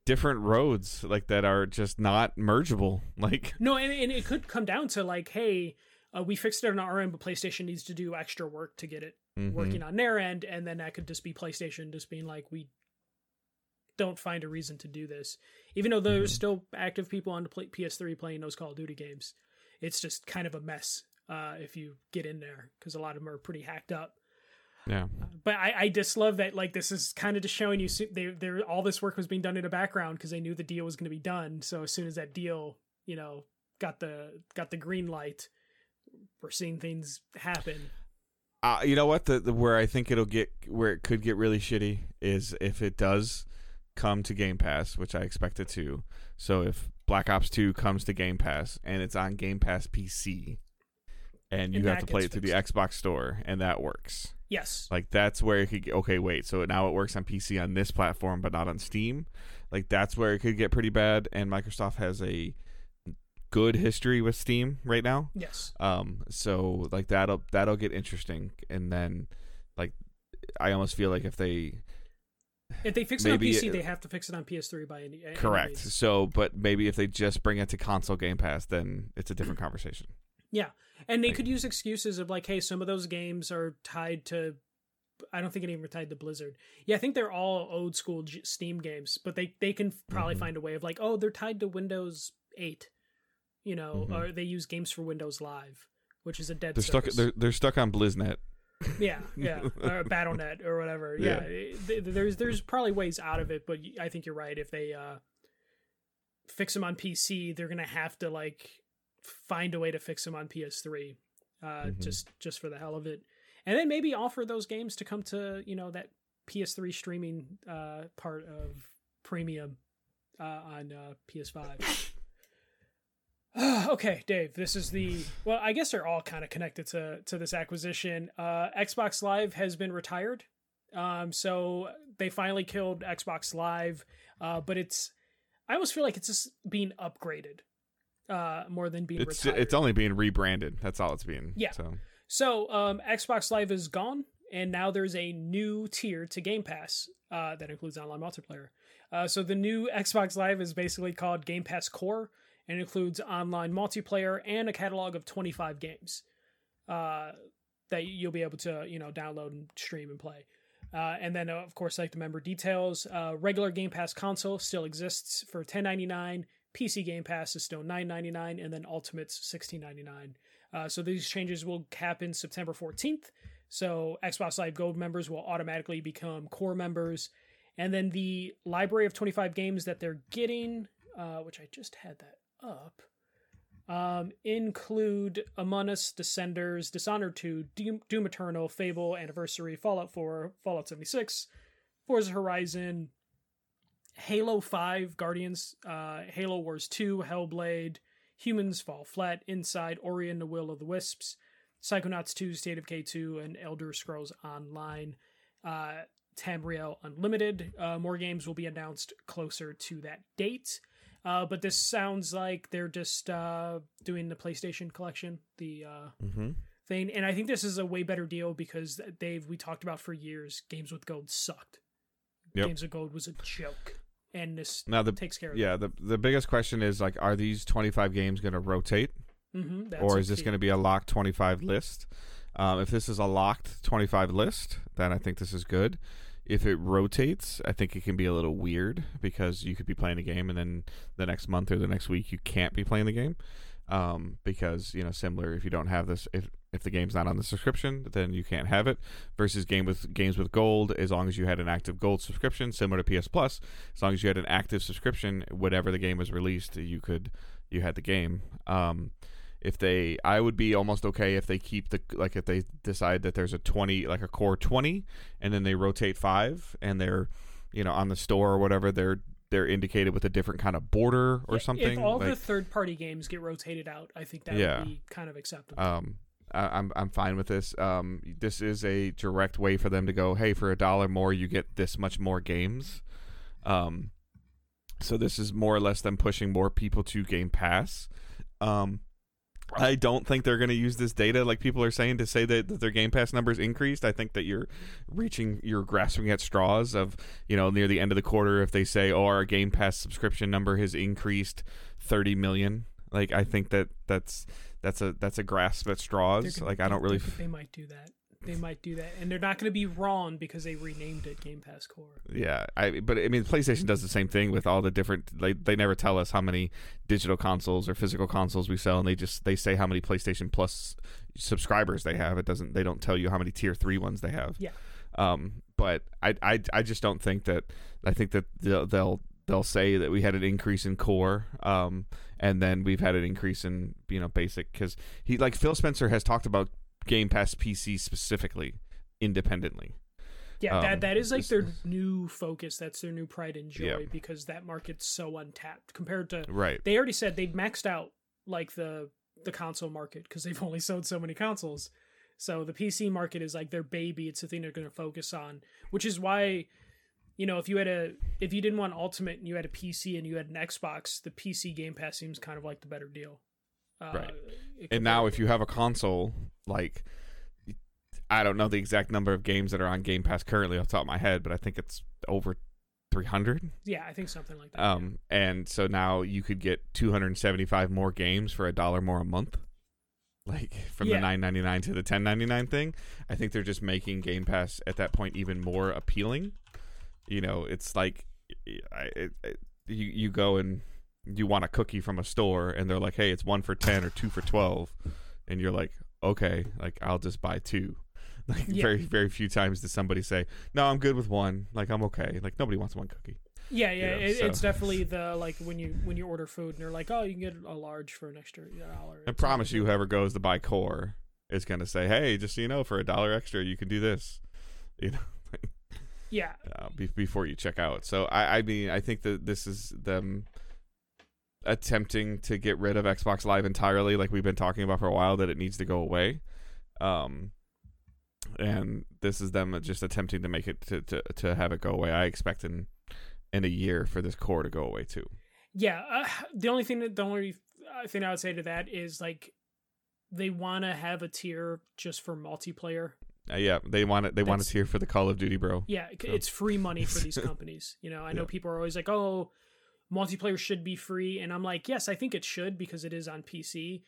different roads, like that are just not mergeable. (laughs) Like No, and, and it could come down to like, hey, uh, we fixed it on our end, but PlayStation needs to do extra work to get it mhm. working on their end, and then that could just be PlayStation just being like, we don't find a reason to do this, even though there's Mhm. still active people on the play- PS3 playing those Call of Duty games. It's just kind of a mess uh, if you get in there because a lot of them are pretty hacked up. Yeah, But I, I just love that like this is kind of just showing you they they all this work was being done in the background because they knew the deal was going to be done. So as soon as that deal, you know, got the got the green light, we're seeing things happen. uh, you know what? The, the where I think it'll get where it could get really shitty is if it does come to Game Pass, which I expect it to. So if Black Ops Two comes to Game Pass and it's on Game Pass PC, and you And have to play it through the Xbox Store, and that works. Yes. Like that's where it could get, okay, wait, so now it works on PC on this platform but not on Steam. Like that's where it could get pretty bad and Microsoft has a good history with Steam right now. Yes. Um so like that'll that'll get interesting and then like I almost feel like if they If they fix it on PC, it- they have to fix it on PS3 by any. correct. means. So but maybe if they just bring it to console Game Pass then it's a different conversation. Yeah, and they Like- could use excuses of like, hey, some of those games are tied to. I don't think any of them are tied to Blizzard. Yeah, I think they're all old school G- Steam games, but they they can probably Mhm. find a way of like, oh, they're tied to Windows 8, you know, Mhm. or they use games for Windows Live, which is a dead. They're stuck they're they're stuck on BlizzNet. (laughs) yeah, yeah, or (laughs) BattleNet or whatever. Yeah, it- th- there's there's probably ways out of it, but I think you're right. If they uh, fix them on PC, they're gonna have to like find a way to fix them on PS3, uh, Mhm. just just for the hell of it, and then maybe offer those games to come to you know that PS3 streaming uh, part of premium uh, on uh, PS5. (laughs) (sighs) okay, Dave. This is the well. I guess they're all kind of connected to to this acquisition. Uh, Xbox Live has been retired, um, so they finally killed Xbox Live. Uh, but it's I almost feel like it's just being upgraded, uh, more than being It's retired. it's only being rebranded. That's all it's being. Yeah. So So um, Xbox Live is gone, and now there's a new tier to Game Pass uh, that includes online multiplayer. Uh, so the new Xbox Live is basically called Game Pass Core, and includes online multiplayer and a catalog of 25 games uh, that you'll be able to you know download and stream and play. Uh, and then, uh, of course, like the member details, uh, regular Game Pass console still exists for 10.99. PC Game Pass is still 9.99, and then Ultimate's 16.99. Uh, so these changes will happen September 14th. So Xbox Live Gold members will automatically become core members. And then the library of 25 games that they're getting, uh, which I just had that up, um, include Among Us, Descenders, Dishonored 2, Doom, Doom Eternal, Fable, Anniversary, Fallout 4, Fallout 76, Forza Horizon, Halo 5, Guardians, uh, Halo Wars 2, Hellblade, Humans Fall Flat, Inside, Ori and the Will of the Wisps, Psychonauts 2, State of Decay 2, and Elder Scrolls Online. Uh, Tamriel Unlimited. Uh, more games will be announced closer to that date. Uh, but this sounds like they're just uh, doing the PlayStation collection, the uh, Mm-hmm. thing. And I think this is a way better deal because they've we talked about for years. Games with Gold sucked. Yep. Games with Gold was a joke, and this Now the takes care of yeah the the biggest question is like, are these twenty five games going to rotate, Mm-hmm, or is this going to be a locked twenty five list? Um, if this is a locked twenty five list, then I think this is good. If it rotates, I think it can be a little weird because you could be playing a game and then the next month or the next week you can't be playing the game. Um, because you know, similar if you don't have this, if if the game's not on the subscription, then you can't have it. Versus game with games with gold, as long as you had an active gold subscription, similar to PS Plus, as long as you had an active subscription, whatever the game was released, you could you had the game. Um, if they, I would be almost okay if they keep the like if they decide that there's a twenty like a core twenty, and then they rotate five, and they're you know on the store or whatever they're they're indicated with a different kind of border or something. If all like, the third party games get rotated out, I think that Yeah. would be kind of acceptable. um I, I'm I'm fine with this. Um, this is a direct way for them to go. Hey, for a dollar more, you get this much more games. Um, so this is more or less them pushing more people to Game Pass. Um, I don't think they're going to use this data like people are saying to say that, that their Game Pass numbers increased. I think that you're reaching, you're grasping at straws of, you know, near the end of the quarter if they say, oh, our Game Pass subscription number has increased 30 million. Like I think that that's that's a that's a grasp at straws. gonna- Like I don't really. They, they might do that. They might do that, and they're not going to be wrong because they renamed it Game Pass Core. Yeah, I but I mean PlayStation does the same thing with all the different like they never tell us how many digital consoles or physical consoles we sell and they just they say how many PlayStation Plus subscribers they have. It doesn't they don't tell you how many tier Three ones they have. Yeah. Um but I I I just don't think that I think that they'll they'll, they'll say that we had an increase in core um and then we've had an increase in you know basic cuz he like Phil Spencer has talked about Game Pass PC specifically independently. Yeah, Um, that that is like their new focus. That's their new pride and joy Yeah. because that market's so untapped compared to. Right. They already said they've maxed out like the the console market because they've (laughs) only sold so many consoles. So the PC market is like their baby. It's the thing they're going to focus on, which is why, you know, if you had a if you didn't want Ultimate and you had a PC and you had an Xbox, the PC Game Pass seems kind of like the better deal. Uh, Right. And now, if you have a console, like I don't know the exact number of games that are on Game Pass currently off the top of my head, but I think it's over 300. yeah, I think something like that. yeah. Um, and so now you could get 275 more games for a dollar more a month. Like from Yeah. the 9.99 to the 10.99 thing. I think they're just making Game Pass at that point even more appealing. You know, it's like I, it, it, you you go and you want a cookie from a store and they're like, "Hey, it's 1 for 10 or 2 for 12." And you're like, "Okay, like I'll just buy two. (laughs) Like Yeah. very very few times does somebody say, "No, I'm good with one. Like I'm okay." Like nobody wants one cookie. Yeah, yeah, know, it, so- it's definitely (laughs) the like when you when you order food and they're like, oh, you can get a large for an extra dollar. I promise you, whoever goes to buy core is going to say, "Hey, just so you know, for a dollar extra, you can do this." (laughs) You know, Yeah, uh, be- before you check out. So I, I mean, I think that this is them attempting to get rid of Xbox Live entirely, like we've been talking about for a while, that it needs to go away. Um, and this is them just attempting to make it to, to, to have it go away. I expect in in a year for this core to go away too. yeah. Uh, (sighs) the only thing that the only uh, thing I would say to that is like they want to have a tier just for multiplayer. Uh, yeah, they want it. They want That's- it here for the Call of Duty, bro. Yeah, So- it's free money for these (laughs) companies. You know, I know Yeah. people are always like, "Oh, multiplayer should be free," and I'm like, "Yes, I think it should because it is on PC,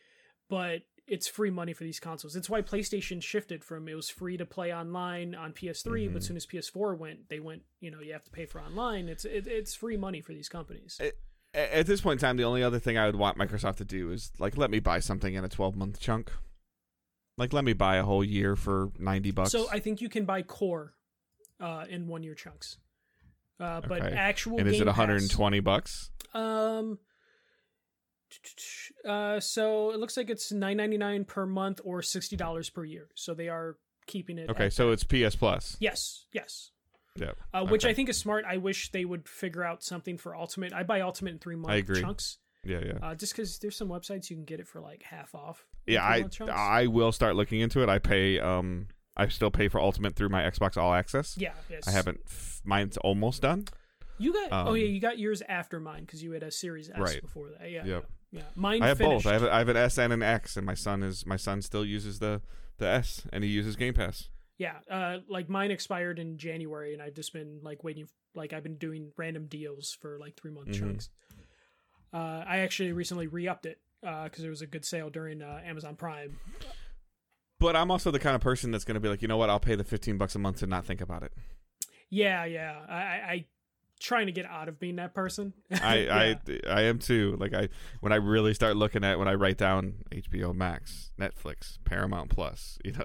but it's free money for these consoles. It's why PlayStation shifted from it was free to play online on PS3, but Mhm. as soon as PS4 went, they went, you know, you have to pay for online. It's it, it's free money for these companies. A- At this point in time, the only other thing I would want Microsoft to do is like let me buy something in a 12 month chunk. Like let me buy a whole year for 90 bucks. So I think you can buy core uh, in one year chunks. Uh, but Okay. actual and is Game it Pass- 120 bucks? Um, Uh, so it looks like it's nine ninety nine per month or sixty dollars per year. So they are keeping it. Okay, so that. it's PS Plus. yes, yes. Yeah. Uh, which Okay. I think is smart. I wish they would figure out something for Ultimate. I buy Ultimate in three month agree. chunks. Yeah, yeah. Uh, just because there's some websites you can get it for like half off. yeah, I chunks. I will start looking into it. I pay um I still pay for Ultimate through my Xbox All Access. yeah, yes. I haven't f- mine's almost done. You got oh um, yeah, you got yours after mine because you had a Series S Right. before that. Yeah, Yep. yeah. Mine I have finished. both. I have a, I have an S and an X and my son is my son still uses the the S and he uses Game Pass. Yeah, uh, like mine expired in January, and I've just been like waiting. Like I've been doing random deals for like three month Mhm. chunks. Uh, I actually recently re upped it because there was a good sale during uh, Amazon Prime. But I'm also the kind of person that's going to be like, you know what? I'll pay the 15 bucks a month to not think about it. Yeah, yeah. I, I, I trying to get out of being that person. (laughs) I, Yeah. I I am too. Like I when I really start looking at when I write down HBO Max, Netflix, Paramount Plus, (laughs) you know,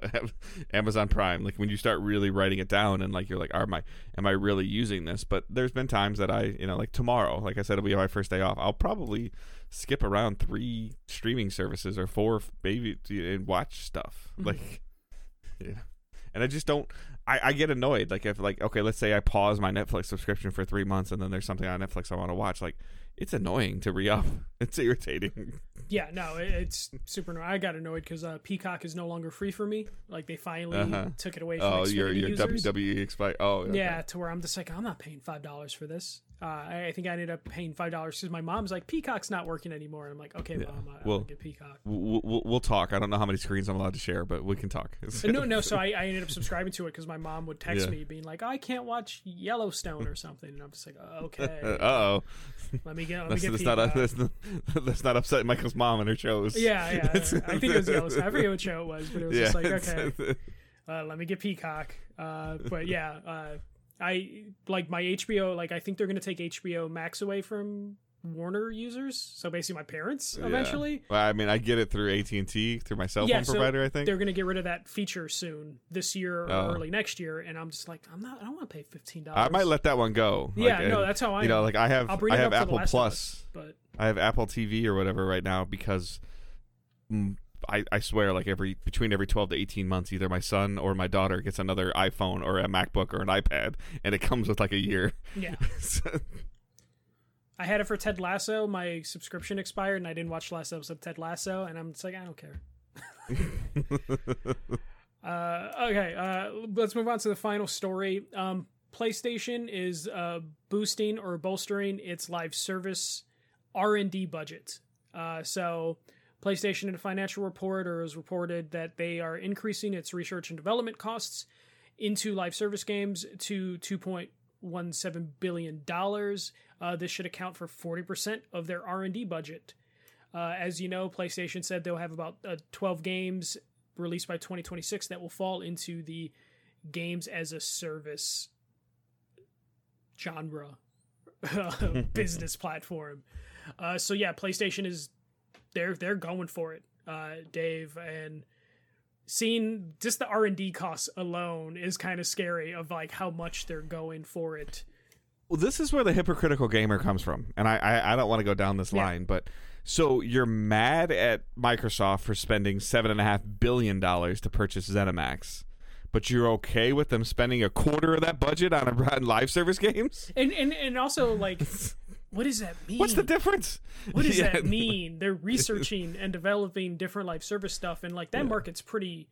Amazon Prime. Like when you start really writing it down and like you're like, are my am I really using this? But there's been times that I you know like tomorrow, like I said, it'll be my first day off. I'll probably skip around three streaming services or four maybe and watch stuff Mhm. like (laughs) yeah. And I just don't. I, I get annoyed. Like if like okay, let's say I pause my Netflix subscription for three months and then there's something on Netflix I want to watch. Like it's annoying to re up. (laughs) It's irritating. yeah, no, it, it's super. annoying. I got annoyed because uh, Peacock is no longer free for me. Like they finally Uh-huh. took it away from Oh, Xfinity your your users. WWE expired. Oh okay. Yeah, to where I'm just like, I'm not paying five dollars for this. Uh, I, think I ended up paying five dollars because my mom's like, Peacock's not working anymore. And I'm like, okay, Yeah, mom, I, well- I'll get Peacock. We'll, we'll, we'll talk. I don't know how many screens I'm allowed to share, but we can talk. (laughs) Uh, no, no. So I, I ended up subscribing to it because my mom would text Yeah. me being like, I can't watch Yellowstone or something, and I'm just like, oh, okay, (laughs) Uh oh. let me get, let me That's, get that's not that's not that's not upset Michael's mom and her shows. yeah, yeah. (laughs) I think it was Yellowstone. I forget what show it was, but it was just like, okay, uh, let me get Peacock. Uh, but yeah, uh, I like my HBO. Like I think they're gonna take HBO Max away from Warner users. So basically, my parents Yeah. eventually. Well, I mean, I get it through AT and T through my cell Yeah, phone so provider. I think. They're gonna get rid of that feature soon, this year or Oh. early next year, and I'm just like, I'm not. I don't want to pay fifteen dollars. I might let that one go. Yeah, Like, no, that's how I. you know, like I have I have up for The Apple Plus. Us, but I have Apple TV or whatever right now because mm, I, I swear like every between every 12 to 18 months either my son or my daughter gets another iPhone or a MacBook or an iPad and it comes with like a year. yeah, (laughs) So- I had it for Ted Lasso. My subscription expired, and I didn't watch the last episode of Ted Lasso, and I'm just like, I don't care. (laughs) (laughs) Uh, okay, uh, let's move on to the final story. Um, PlayStation is uh, boosting or bolstering its live service R and D budget. Uh, so, PlayStation in a financial report or has reported that they are increasing its research and development costs into live service games to two point one seven billion dollars. Uh, this should account for forty percent of their R and D budget. Uh, as you know, PlayStation said they'll have about uh, 12 games released by 2026 that will fall into the games as a service genre (laughs) business (laughs) platform. Uh, so yeah, PlayStation is they're they're going for it, uh, Dave, and seeing just the R and D costs alone is kind of scary of like how much they're going for it. Well, this is where the hypocritical gamer comes from, and I I, I don't want to go down this Yeah. line, but so you're mad at Microsoft for spending seven and a half billion dollars to purchase ZeniMax, but you're okay with them spending a quarter of that budget on, a, (laughs) on live service games? And and and also like, (laughs) what does that mean? What's the difference? what does (laughs) Yeah. that mean? They're (laughs) researching and developing different live service stuff, and like that market's pretty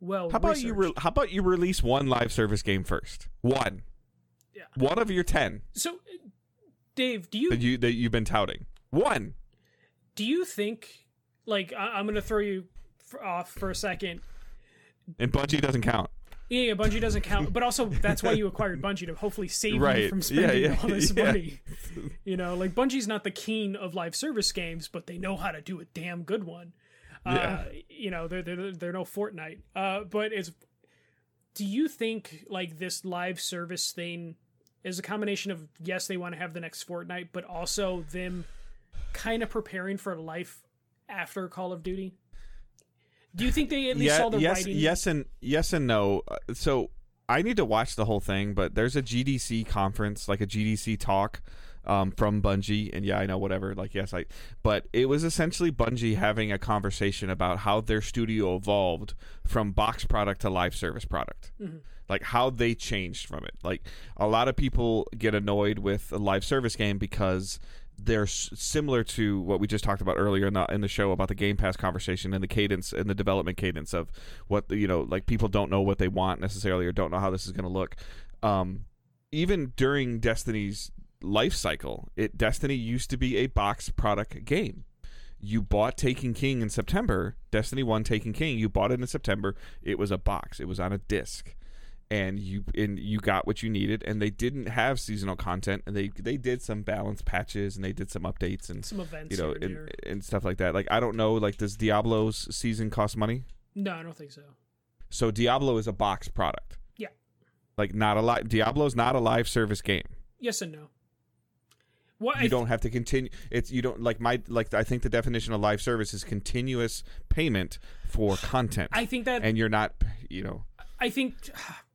well. How about you? Re- how about you release one live service game first? One. Yeah. One of your ten so, Dave, do you that you that you've been touting. One. do you think like I, I'm gonna throw you f- off for a second? And Bungie doesn't count. Yeah, yeah, Bungie doesn't count, but also that's why you acquired Bungie to hopefully save you from spending yeah, all this (laughs) yeah. money. You know, like Bungie's not the king of live service games, but they know how to do a damn good one. Uh, you know, they're, they're they're no Fortnite. Uh, but it's. Do you think like this live service thing is a combination of yes, they want to have the next Fortnite, but also them kind of preparing for life after Call of Duty? Do you think they at least Yeah, saw the yes, writing? yes, and yes and no. Uh, So I need to watch the whole thing, but there's a GDC conference, like a GDC talk um, from Bungie, and yeah, I know whatever. Like, yes, I. But it was essentially Bungie having a conversation about how their studio evolved from box product to live service product, Mhm. like how they changed from it. Like, a lot of people get annoyed with a live service game because they're similar to what we just talked about earlier in the in the show about the Game Pass conversation and the cadence and the development cadence of what you know like people don't know what they want necessarily or don't know how this is going to look. Um, even during Destiny's life cycle, it Destiny used to be a box product game. You bought Taken King in September, Destiny 1 Taken King, you bought it in September. It was a box. It was on a disc. And you and you got what you needed and they didn't have seasonal content and they they did some balance patches and they did some updates and Some events. you know and and, stuff like that. Like I don't know like does Diablo's season cost money? No, I don't think so. So Diablo is a box product. Yeah. Like not a live Diablo's not a live service game. Yes and no. What you don't have to continue it's you don't like my like i think the definition of live service is continuous payment for content I think that and you're not you know I think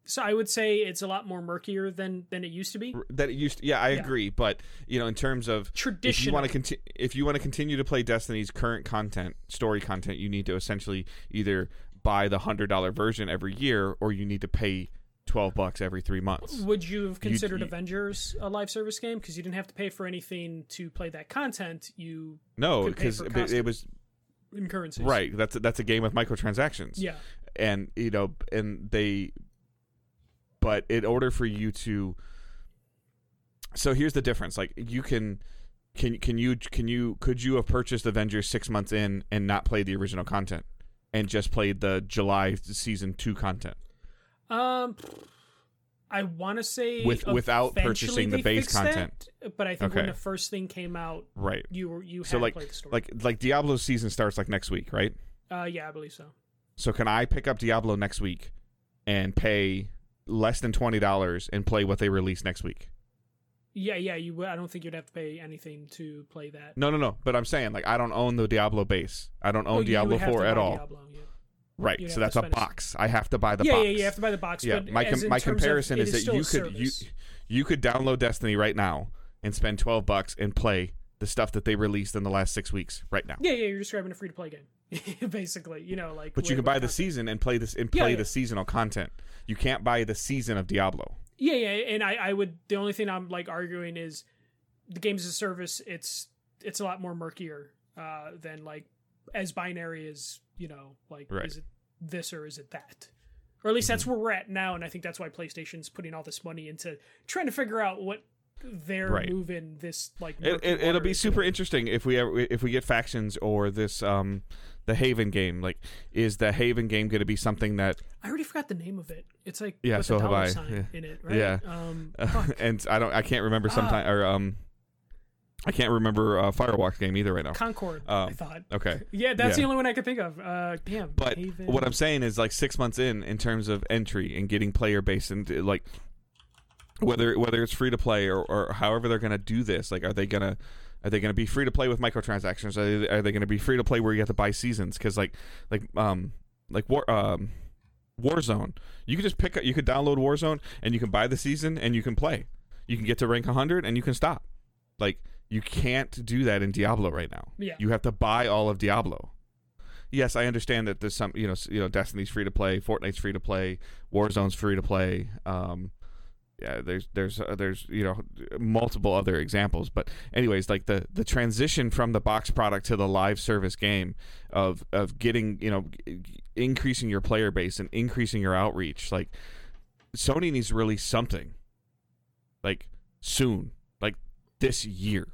so. I would say it's a lot more murkier than than it used to be. that it used yeah i Yeah. agree but you know in terms of if you want to continue if you want to continue to play destiny's current content story content you need to essentially either buy the hundred dollar version every year or you need to pay 12 bucks every three months Would you have considered you- Avengers a live service game because you didn't have to pay for anything to play that content? You no because it, was in currencies, right that's that's a game with microtransactions Yeah, and you know and they but in order for you to so here's the difference like you can can can you can you could you have purchased avengers six months in and not played the original content and just played the july season 2 content Um, I want to say With- without purchasing the base fixed that, content. but I think when the first thing came out, right you were you had So, to play the story. like like diablo season starts like next week right uh, yeah, I believe so. so can i pick up diablo next week and pay less than $20 and play what they release next week Yeah, yeah. You, I don't think you'd have to pay anything to play that. No, no, no. But I'm saying like I don't own the Diablo base. I don't own oh, you Diablo 4 at all. Diablo, yeah. Right. You'd So that's a box. I have to buy the yeah, box. yeah, you have to buy the box. Yeah, but my com- my comparison it is that you could you you could download Destiny right now and spend 12 bucks and play the stuff that they released in the last 6 weeks right now. Yeah, yeah. You're describing a free to play game, (laughs) basically. You know, like. But you can buy the content. season and play this and play yeah. the seasonal content. You can't buy the season of Diablo. Yeah, yeah, and I, I would. The only thing I'm like arguing is the games as a service. It's it's a lot more murkier uh, than like as binary as you know, like Right. is it this or is it that? Or at least that's where we're at now, and I think that's why PlayStation's putting all this money into trying to figure out what their Right. moving this like. It, murky it, it'll be super interesting if we ever if we get factions or this um the Haven game. Like, is the Haven game going to be something that I already forgot the name of it. It's like Yeah, with so the have dollar I. sign Yeah. in it, right? Yeah. Um, (laughs) fuck. and I don't I can't remember sometime Ah. or um I can't remember uh, Firewalk's game either right now. Concord. I Um, thought. Okay. (laughs) Yeah, that's the only one I could think of. Uh, damn. But Haven. what I'm saying is like 6 months in in terms of entry and getting player base and uh, like whether whether it's free to play or, or however they're going to do this like are they going to are they going to be free to play with microtransactions are they, are they going to be free to play where you have to buy seasons cuz like like um like war um Warzone you could just pick up you could download Warzone and you can buy the season and you can play you can get to rank 100 and you can stop like you can't do that in Diablo right now Yeah. you have to buy all of Diablo. Yes, I understand that there's some, you know, you know, Destiny's free to play, Fortnite's free to play, Warzone's free to play. Um, yeah, there's there's uh, there's you know multiple other examples, but anyways, like the the transition from the box product to the live service game of of getting you know increasing your player base and increasing your outreach, like Sony needs to release something, like soon, like this year.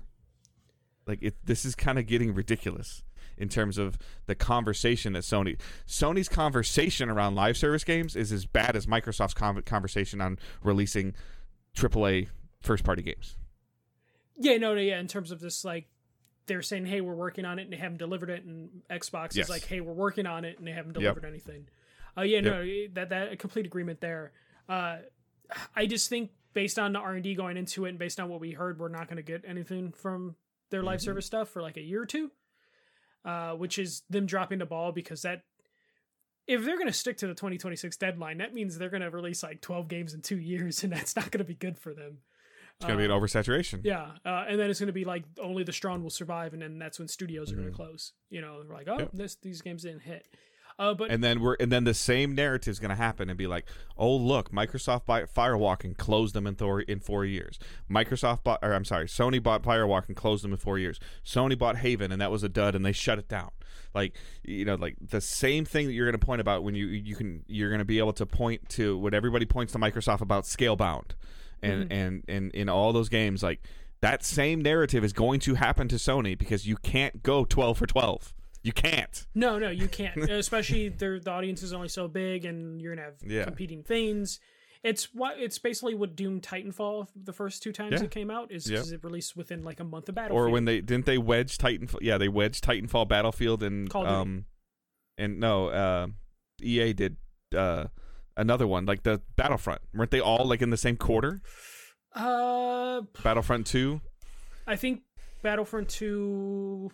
Like it, this is kind of getting ridiculous in terms of the conversation that Sony Sony's conversation around live service games is as bad as Microsoft's con- conversation on releasing AAA first party games. Yeah, no, no, yeah. In terms of this, like, they're saying, "Hey, we're working on it," and they haven't delivered it, and Xbox Yes. is like, "Hey, we're working on it," and they haven't Yep. delivered anything. Uh, yeah, no, that that a complete agreement there. Uh, I just think based on the R and D going into it, and based on what we heard, we're not going to get anything from their live Mhm. service stuff for like a year or two, uh, which is them dropping the ball because that if they're going to stick to the 2026 deadline, that means they're going to release like 12 games in two (laughs) years, and that's not going to be good for them. It's gonna be an Uh, oversaturation. Yeah, uh, and then it's going to be like only the strong will survive, and then that's when studios are going Mhm. to close. You know, they're like, oh, Yep. this these games didn't hit. Uh, but And then we're and then the same narrative is going to happen and be like, oh look, Microsoft bought Firewalk and closed them in Thor in four years. Microsoft bought, or I'm sorry, Sony bought Firewalk and closed them in four years. Sony bought Haven and that was a dud and they shut it down. Like you know, like the same thing that you're going to point about when you you can you're going to be able to point to what everybody points to Microsoft about Scalebound, and Mhm. and and in all those games like. That same narrative is going to happen to Sony because you can't go 12 for 12. You can't. no, no, you can't. (laughs) Especially the audience is only so big, and you're gonna have Yeah. competing things. It's what it's basically what Doom Titanfall the first two times Yeah. it came out is because it released within like a month of Battlefield. or when they didn't they wedge Titanfall? Yeah, they wedged Titanfall Battlefield and Call um, and no, uh, EA did uh another one like the Battlefront. weren't they all like in the same quarter? uh, Battlefront Two. I think Battlefront 2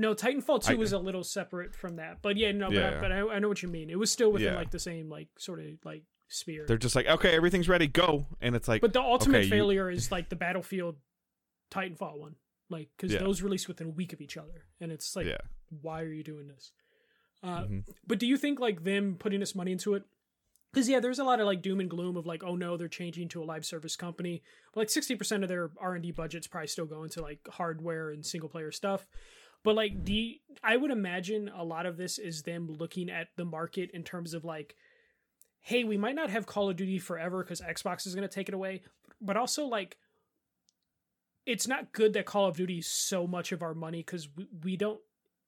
No, Titanfall 2 I- was a little separate from that. But yeah, no, but, I, but I, I know what you mean. It was still within Yeah. like the same like sort of like sphere. They're just like, okay, everything's ready, go, and it's like, but the ultimate okay, you- failure is like the Battlefield Titanfall one. Like cuz Yeah. those released within a week of each other. And it's like yeah, why are you doing this? Uh, Mhm. But do you think like them putting this money into it? Because yeah, there's a lot of like doom and gloom of like, oh no, they're changing to a live service company. But, like sixty percent of their R and D budget's probably still going to like hardware and single player stuff. But like the, I would imagine a lot of this is them looking at the market in terms of like, hey, we might not have Call of Duty forever because Xbox is going to take it away, but also like, it's not good that Call of Duty is so much of our money because we, we don't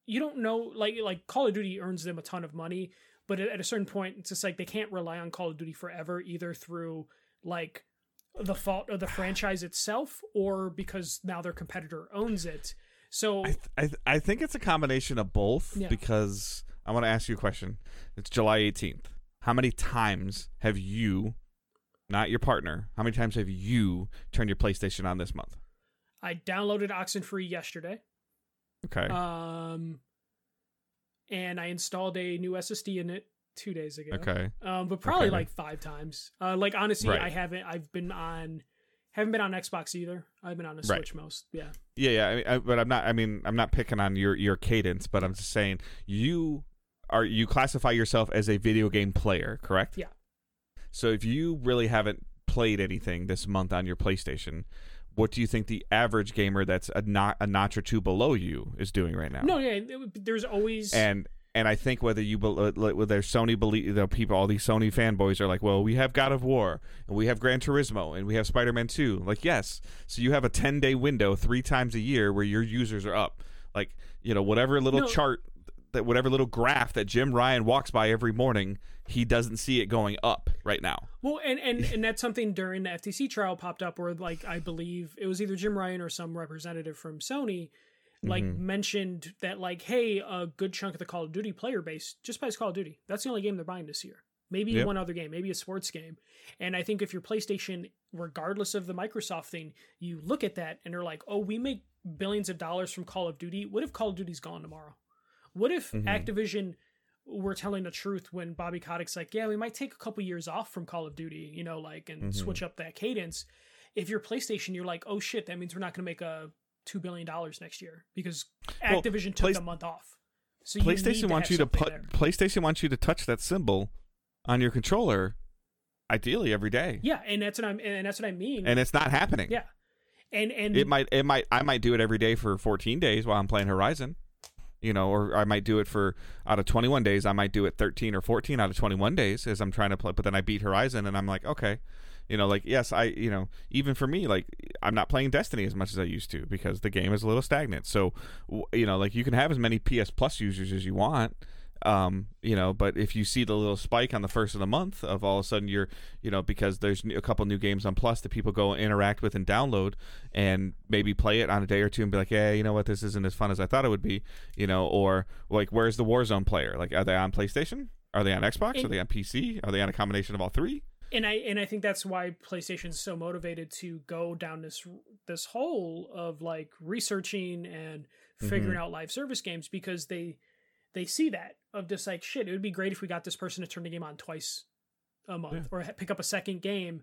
you don't know like like Call of Duty earns them a ton of money, but at a certain point it's just like they can't rely on Call of Duty forever either through like the fault of the franchise itself or because now their competitor owns it. So I th- I, th- I think it's a combination of both Yeah. because I want to ask you a question. It's July eighteenth. How many times have you, not your partner, how many times have you turned your PlayStation on this month? I downloaded Oxenfree yesterday. Okay, Um and I installed a new SSD in it 2 days ago. okay, Um but probably Okay. like 5 times. Uh like honestly Right. I haven't I've been on haven't been on Xbox either. I've been on the Right. Switch most. Yeah. yeah, yeah. I mean, I, but I'm not. I mean, I'm not picking on your your cadence, but I'm just saying you are you classify yourself as a video game player, correct? Yeah. So if you really haven't played anything this month on your PlayStation, what do you think the average gamer that's a, not, a notch or two below you is doing right now? No, yeah, there's always and and I think whether you whether Sony believe the people all these Sony fanboys are like, well, we have God of War and we have Gran Turismo and we have Spider Man Two. Like, yes, so you have a ten day window three times a year where your users are up. Like, you know, whatever little No. chart that whatever little graph that Jim Ryan walks by every morning, he doesn't see it going up right now. Well, and, and and that's something during the FTC trial popped up where like I believe it was either Jim Ryan or some representative from Sony like Mhm. mentioned that like hey a good chunk of the Call of Duty player base just buys Call of Duty. That's the only game they're buying this year. Maybe Yep. one other game, maybe a sports game. And I think if your PlayStation regardless of the Microsoft thing, you look at that and they're like, "Oh, we make billions of dollars from Call of Duty. What if Call of Duty's gone tomorrow? What if Mhm. Activision were telling the truth when Bobby Kotick's like, yeah, we might take a couple years off from Call of Duty, you know, like and Mhm. switch up that cadence. If you're PlayStation, you're like, oh shit, that means we're not going to make a two billion dollars next year because Well, Activision took Play- a month off. So PlayStation to wants you to put there. PlayStation wants you to touch that symbol on your controller, ideally every day, yeah, and that's what I'm and that's what I mean. and it's not happening. yeah, and and it might it might I might do it every day for 14 days while I'm playing Horizon. You know, or I might do it for out of 21 days, I might do it 13 or 14 out of 21 days as I'm trying to play, but then I beat Horizon and I'm like, okay. You know, like yes, I you know, even for me like I'm not playing Destiny as much as I used to because the game is a little stagnant. So, you know, like you can have as many PS Plus users as you want. Um, you know, but if you see the little spike on the first of the month of all of a sudden you're, you know, because there's a couple new games on Plus that people go interact with and download, and maybe play it on a day or two and be like, yeah, you know what, this isn't as fun as I thought it would be, you know, or like, where's the Warzone player? Like, are they on PlayStation? Are they on Xbox? Are they on PC? Are they on a combination of all three? And I and I think that's why PlayStation's so motivated to go down this this hole of like researching and figuring Mm-hmm. out live service games because they they see that of just like shit. It would be great if we got this person to turn the game on twice a month, Yeah. or pick up a second game,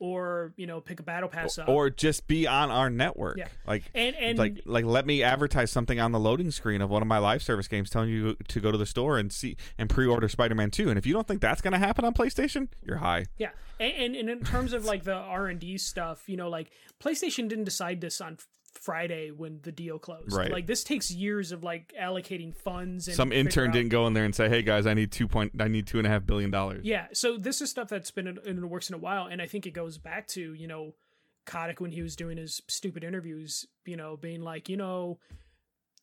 or you know pick a battle pass up, or just be on our network. Yeah. Like and and like like let me advertise something on the loading screen of one of my live service games telling you to go to the store and see and pre-order Spider-Man 2 and if you don't think that's going to happen on PlayStation you're high Yeah, and, and and in terms of like the R and D stuff, you know, like PlayStation didn't decide this on Friday when the deal closed. Right. Like this takes years of like allocating funds. And some intern out- didn't go in there and say hey guys I need 2 point I need two and a half billion dollars Yeah, so this is stuff that's been in, in the works in a while, and I think it goes back to you know, Kotick when he was doing his stupid interviews, you know, being like, you know.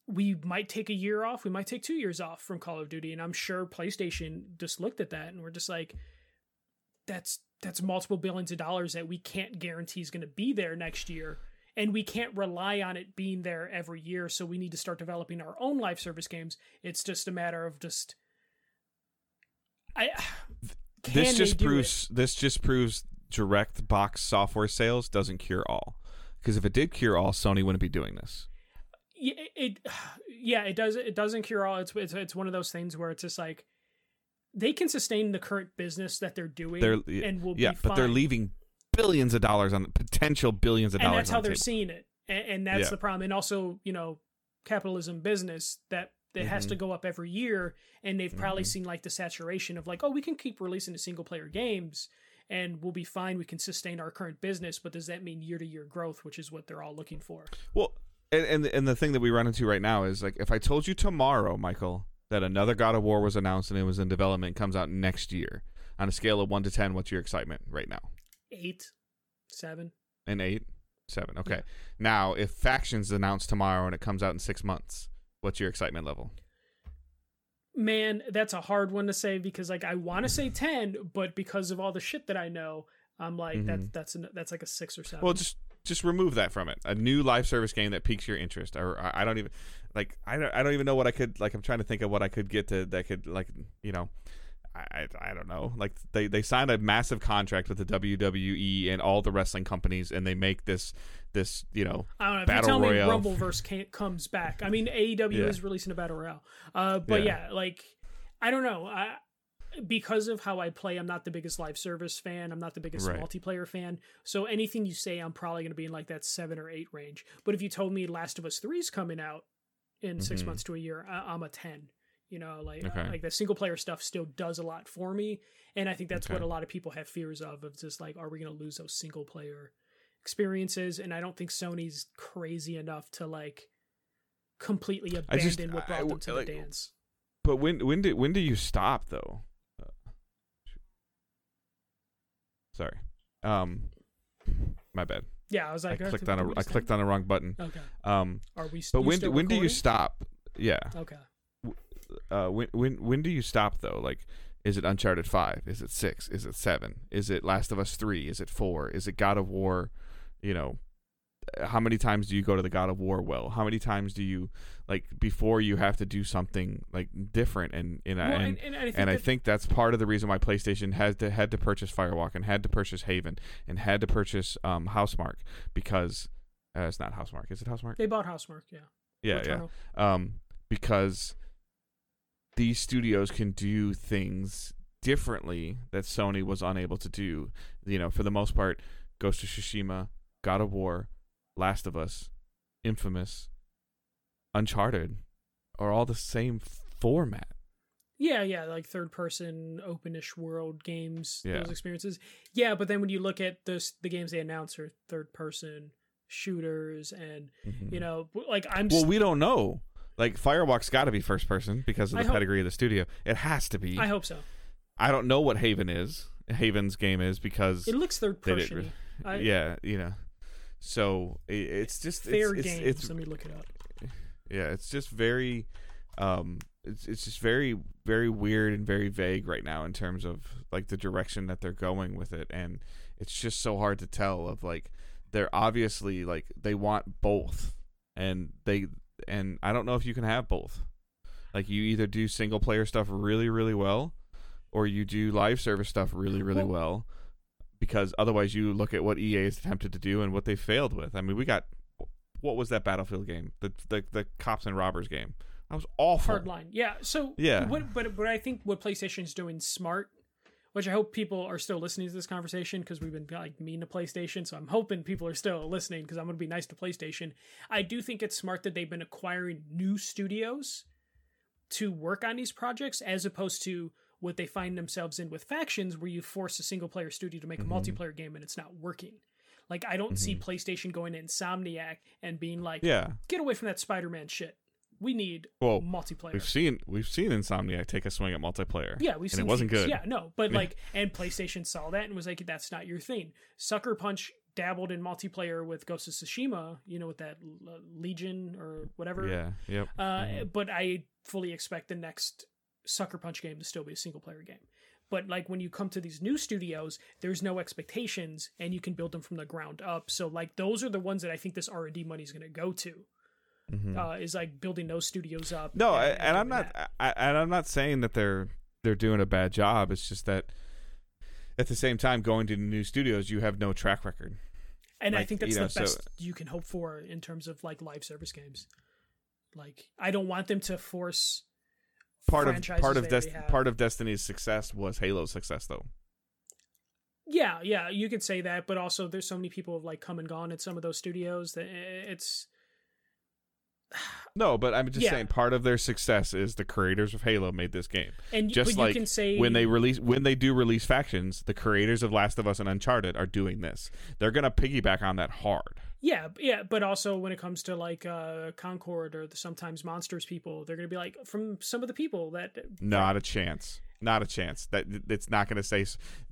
We might take a year off. We might take two years off from Call of Duty, and I'm sure PlayStation just looked at that and we're just like, "That's that's multiple billions of dollars that we can't guarantee is going to be there next year, and we can't rely on it being there every year. So we need to start developing our own live service games. It's just a matter of just, I (sighs) this just do it? proves this just proves direct box software sales doesn't cure all because if it did cure all Sony wouldn't be doing this yeah, it, (sighs) yeah, it does. It doesn't cure all. It's, it's it's one of those things where it's just like they can sustain the current business that they're doing, they're and will yeah be but they're leaving billions of dollars on potential billions of and dollars that's on how the they're table. seeing it, and, and that's Yeah. the problem. And also, you know, capitalism business that it has Mhm. to go up every year, and they've probably Mhm. seen like the saturation of like, oh, we can keep releasing the single player games. And we'll be fine. We can sustain our current business, but does that mean year to year growth, which is what they're all looking for? Well, and, and and the thing that we run into right now is like if I told you tomorrow, Michael, that another God of War was announced and it was in development, comes out next year, on a scale of one to ten, what's your excitement right now? Eight, seven. An eight, seven. Okay. Now, if Factions announced tomorrow and it comes out in six months, what's your excitement level? Man, that's a hard one to say because like I want to say ten, but because of all the shit that I know, I'm like that Mhm. that's an, that's like a six or seven. Well, just just remove that from it. A new live service game that piques your interest, or I I don't even like I don't I don't even know what I could like. I'm trying to think of what I could get to that could like you know. I, I, don't know. Like they, they signed a massive contract with the WWE and all the wrestling companies, and they make this this you know I don't know if Battle you tell Royale. me Rumbleverse can't, comes back. I mean, AEW Yeah. is releasing a battle royale, uh, but Yeah. yeah. like I don't know. I, because of how I play, I'm not the biggest live service fan. I'm not the biggest Right. multiplayer fan. So anything you say, I'm probably going to be in like that seven or eight range. But if you told me Last of Us Three is coming out in six Mhm. months to a year, I, I'm a ten. You know, like Okay. like the single player stuff still does a lot for me, and I think that's what a lot of people have fears of. Of just like, are we going to lose those single player experiences? And I don't think Sony's crazy enough to like completely I just- abandon what I- brought them to like- the dance. But when when do when do you stop though? Uh, sorry, um, my bad. Yeah, I was like, I clicked on did a I clicked on a wrong button. Okay, Um, are we? but when when do you stop? Yeah. Okay. Uh, when when when do you stop though? Like, is it Uncharted Five? Is it six? Is it seven? Is it Last of Us Three? Is it four? Is it God of War? You know, how many times do you go to the God of War well? How many times do you like before you have to do something like different? And and I- Well, and, and, and I think, and I think that's part of the reason why PlayStation had to had to purchase Firewalk and had to purchase Haven and had to purchase um, Housemarque because uh, it's not Housemarque. Is it Housemarque? they bought Housemarque. Yeah. Yeah, yeah. Um, because these studios can do things differently that Sony was unable to do. You know, for the most part, Ghost of Tsushima, God of War, Last of Us, Infamous, Uncharted are all the same format. Yeah, yeah, like third person openish world games, Yeah. those experiences. Yeah, but then when you look at this the games they announce are third person shooters and you know like I'm Mm-hmm. Well, st- we don't know. Like Firewalk's got to be first person because of I the hope- pedigree of the studio. It has to be. I hope so. I don't know what Haven is. Haven's game is because It looks third They did person. I, yeah, you know. So i it's just fair it's, games. It's, it's Let me look it up. yeah, it's just very, um, it's it's just very very weird and very vague right now in terms of like the direction that they're going with it, and it's just so hard to tell. Of like, they're obviously like they want both, and they and I don't know if you can have both. Like you either do single player stuff really really well, or you do live service stuff really really Well-. Because otherwise, you look at what EA has attempted to do and what they failed with. I mean, we got what was that Battlefield game? The the the cops and robbers game. That was awful. hard line. Yeah. So Yeah. What, but but I think what PlayStation's doing smart, which I hope people are still listening to this conversation because we've been like mean to PlayStation. So I'm hoping people are still listening because I'm going to be nice to PlayStation. I do think it's smart that they've been acquiring new studios to work on these projects as opposed to what they find themselves in with factions where you force a single player studio to make a multiplayer game and it's not working. Like I don't see PlayStation going to Insomniac and being like, Mm-hmm. Yeah. "Get away from that Spider-Man shit. We need Well, multiplayer." we've seen we've seen Insomniac take a swing at multiplayer. Yeah, we've and seen it wasn't good. Yeah, no, but like, and PlayStation saw that and was like, "That's not your thing." Sucker Punch dabbled in multiplayer with Ghost of Tsushima, you know, with that Legion or whatever. Yeah. Yep. Uh, Mhm. But I fully expect the next Sucker Punch game to still be a single player game. But like when you come to these new studios, there's no expectations, and you can build them from the ground up. So like those are the ones that I think this R and D money is going to go to. Mhm. Uh, is like building those studios up. No, I, and I'm not. I, and I'm not saying that they're they're doing a bad job. It's just that at the same time, going to new studios, you have no track record. and I think that's you know, the so- best you can hope for in terms of like live service games. Like I don't want them to force Part of part of Des- part of Destiny's success was Halo's success, though. Yeah, yeah, you could say that, but also there's so many people have like come and gone at some of those studios that it's No, but I'm just Yeah. saying part of their success is the creators of Halo made this game. and Just like you can say when they release when they do release factions, the creators of Last of Us and Uncharted are doing this. They're gonna piggyback on that hard. yeah, yeah, but also when it comes to like uh Concord or the sometimes monsters people, they're gonna be like from some of the people that Not a chance. Not a chance. That it's not going to say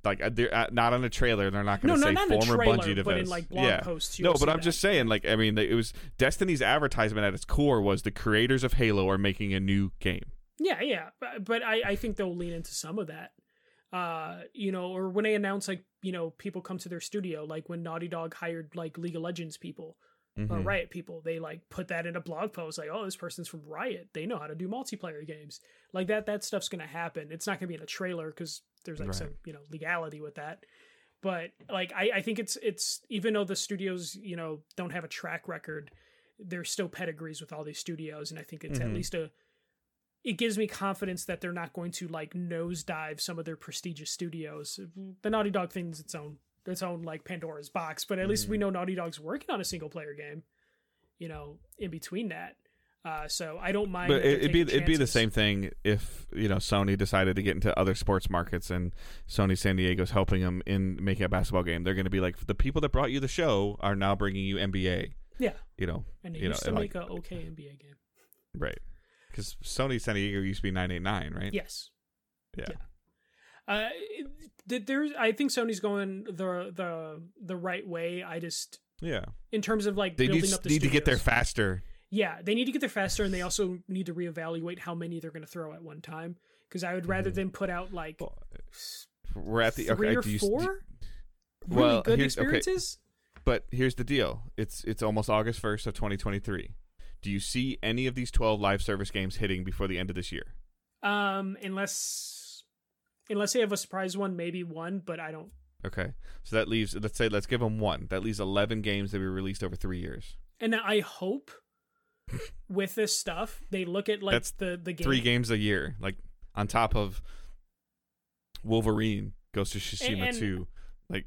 like uh, they're uh, not on a trailer. They're not going to no, say former trailer, Bungie but in like blog yeah. posts. No, but I'm that. just saying. Like I mean, it was Destiny's advertisement at its core was the creators of Halo are making a new game. Yeah, yeah, but, but I, I think they'll lean into some of that. Uh, you know, or when they announce like you know people come to their studio, like when Naughty Dog hired like League of Legends people or Mhm. Riot people, they like put that in a blog post, like, oh, this person's from Riot, they know how to do multiplayer games, like that. That stuff's gonna happen. It's not gonna be in a trailer because there's like Right. some you know legality with that. But like I, I think it's it's even though the studios you know don't have a track record, there's still pedigrees with all these studios, and I think it's at Mhm. least a it gives me confidence that they're not going to like nosedive some of their prestigious studios. The Naughty Dog thing's its own its own like Pandora's box, but at least Mm-hmm. we know Naughty Dog's working on a single player game. You know, in between that, uh, so I don't mind. But it, it'd be taking it'd be the same thing if you know Sony decided to get into other sports markets and Sony San Diego's helping them in making a basketball game. They're going to be like the people that brought you the show are now bringing you NBA. Yeah, You know, and they you know, to make like- a okay NBA game. right? Because Sony San Diego used to be nine eight nine, right? Yes. Yeah. Uh, there's. I think Sony's going the the the right way. I just Yeah. in terms of like They building need, up the need to get there faster. Yeah, they need to get there faster, and they also need to reevaluate how many they're going to throw at one time. Because I would rather Mhm. them put out like Well, We're at the three okay. or you, four really well, good here's- okay. experiences. But here's the deal. It's it's almost August 1st of 2023. Do you see any of these 12 live service games hitting before the end of this year? Um, unless unless they have a surprise one, maybe one, but I don't. Okay. So that leaves let's say let's give them one. That leaves 11 games that we released over 3 years. And I hope (laughs) with this stuff they look at like That's the the game 3 games a year like on top of Wolverine, Ghost of Tsushima And- 2. Like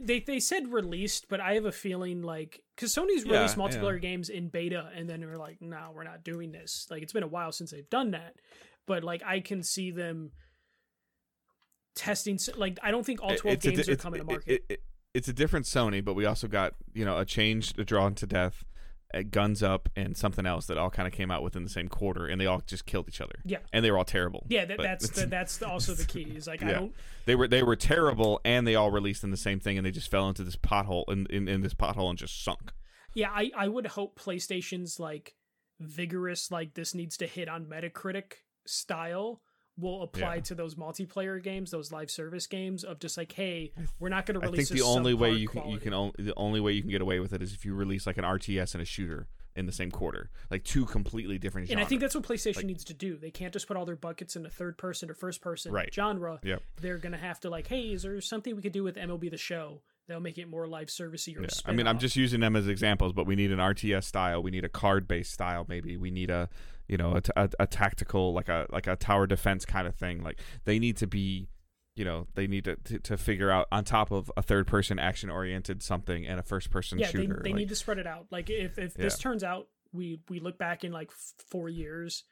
they they said released, but I have a feeling like because Sony's Yeah, released yeah. multiplayer games in beta, and then they're like, no, we're not doing this. Like it's been a while since they've done that, but like I can see them testing. Like I don't think all twelve it's a di- games are coming to market. it- it- it's a different Sony, but we also got, you know, a change, a drawn to death, guns up and something else that all kind of came out within the same quarter and they all just killed each other. yeah, And they were all terrible. yeah. That, that's the, (laughs) that's also the key. Is like I don't. They were they were terrible, and they all released in the same thing, and they just fell into this pothole in, in, in this pothole and just sunk. Yeah, I I would hope PlayStation's like vigorous, like this needs to hit on Metacritic style will apply Yeah. to those multiplayer games, those live service games of just like, hey, we're not going to release. I think the a only way you can you can only the only way you can get away with it is if you release like an RTS and a shooter in the same quarter, like two completely different. And I think that's what PlayStation Like- needs to do. They can't just put all their buckets in a third person or first person Right. genre. Yep. They're gonna have to like, hey, is there something we could do with MLB the Show that'll make it more live servicey or Yeah. I mean, I'm just using them as examples, but we need an RTS style. We need a card based style. Maybe we need a you know, a, a, a tactical like a like a tower defense kind of thing. Like they need to be you know they need to, to, to figure out on top of a third person action oriented something and a first person yeah, shooter. they, they like, need to spread it out. Like if if this turns out we we look back in like four years.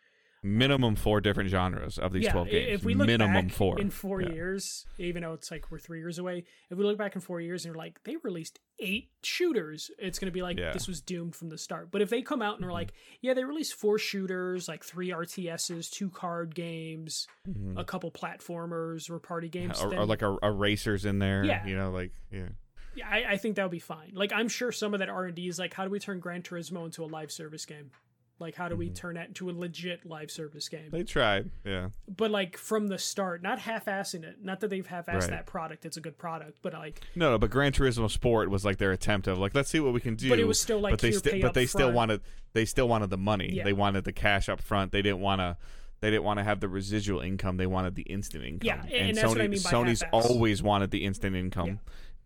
Minimum four different genres of these yeah, twelve i- games. if we look minimum back four in four Yeah. years, even though it's like we're three years away, if we look back in four years and we're like they released eight shooters, it's gonna be like Yeah. this was doomed from the start. But if they come out and are Mhm. like, yeah, they released four shooters, like three RTSs, two card games, Mhm. a couple platformers or party games, or, then- or like a, a racers in there. Yeah. you know, like yeah. Yeah, I, I think that would be fine. Like, I'm sure some of that R and D is like, how do we turn Gran Turismo into a live service game? Like, how do we Mhm. turn that into a legit live service game? They tried. Yeah, but like from the start, not half-assing it. Not that they've half-assed Right. that product; it's a good product. But like, no, no, but Gran Turismo Sport was like their attempt of like let's see what we can do. but it was still like but they sti- but they still wanted they still wanted the money. Yeah. They wanted the cash up front. They didn't want to. They didn't want to have the residual income. They wanted the instant income. Yeah, and that's Sony, what I mean by Sony's half-ass. always wanted the instant income. Yeah.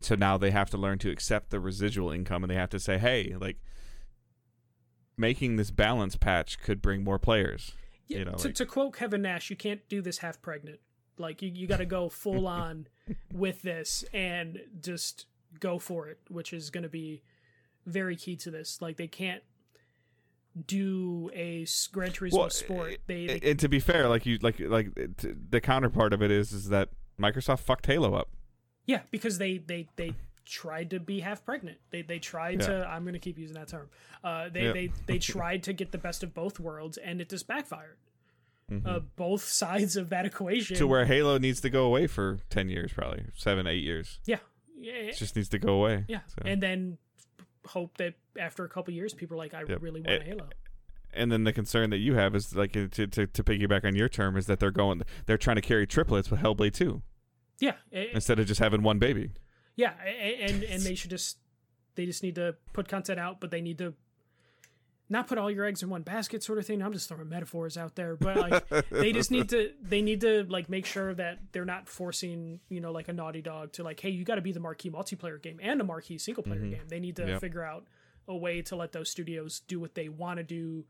So now they have to learn to accept the residual income, and they have to say, "Hey, like, making this balance patch could bring more players." Yeah, you know, to, like- to quote Kevin Nash, you can't do this half pregnant. Like you, you got to go (laughs) full on with this and just go for it, which is going to be very key to this. Like they can't do a Gran Turismo Well, sport. They, And- they and to be fair, like you, like like the counterpart of it is, is that Microsoft fucked Halo up. yeah, because they they they tried to be half pregnant. They they tried Yeah. to. I'm going to keep using that term. Uh, they Yeah. they they (laughs) tried to get the best of both worlds, and it just backfired. Mhm. Uh, both (laughs) sides of that equation. to where Halo needs to go away for ten years, probably seven, eight years. yeah, yeah, It just needs to go away. Yeah, So- and then hope that after a couple years, people are like, I Yep. really want Eh, Halo. and then the concern that you have is like uh, to, to to piggyback on your term is that they're going they're trying to carry triplets with Hellblade 2 Yeah, eh, instead of just having one baby. Yeah, and and they should just they just need to put content out, but they need to not put all your eggs in one basket, sort of thing. I'm just throwing metaphors out there, but like (laughs) they just need to they need to like make sure that they're not forcing you know like a Naughty Dog to like, hey, you got to be the marquee multiplayer game and a marquee single player Mhm. game. They need to Yep. figure out a way to let those studios do what they want to do,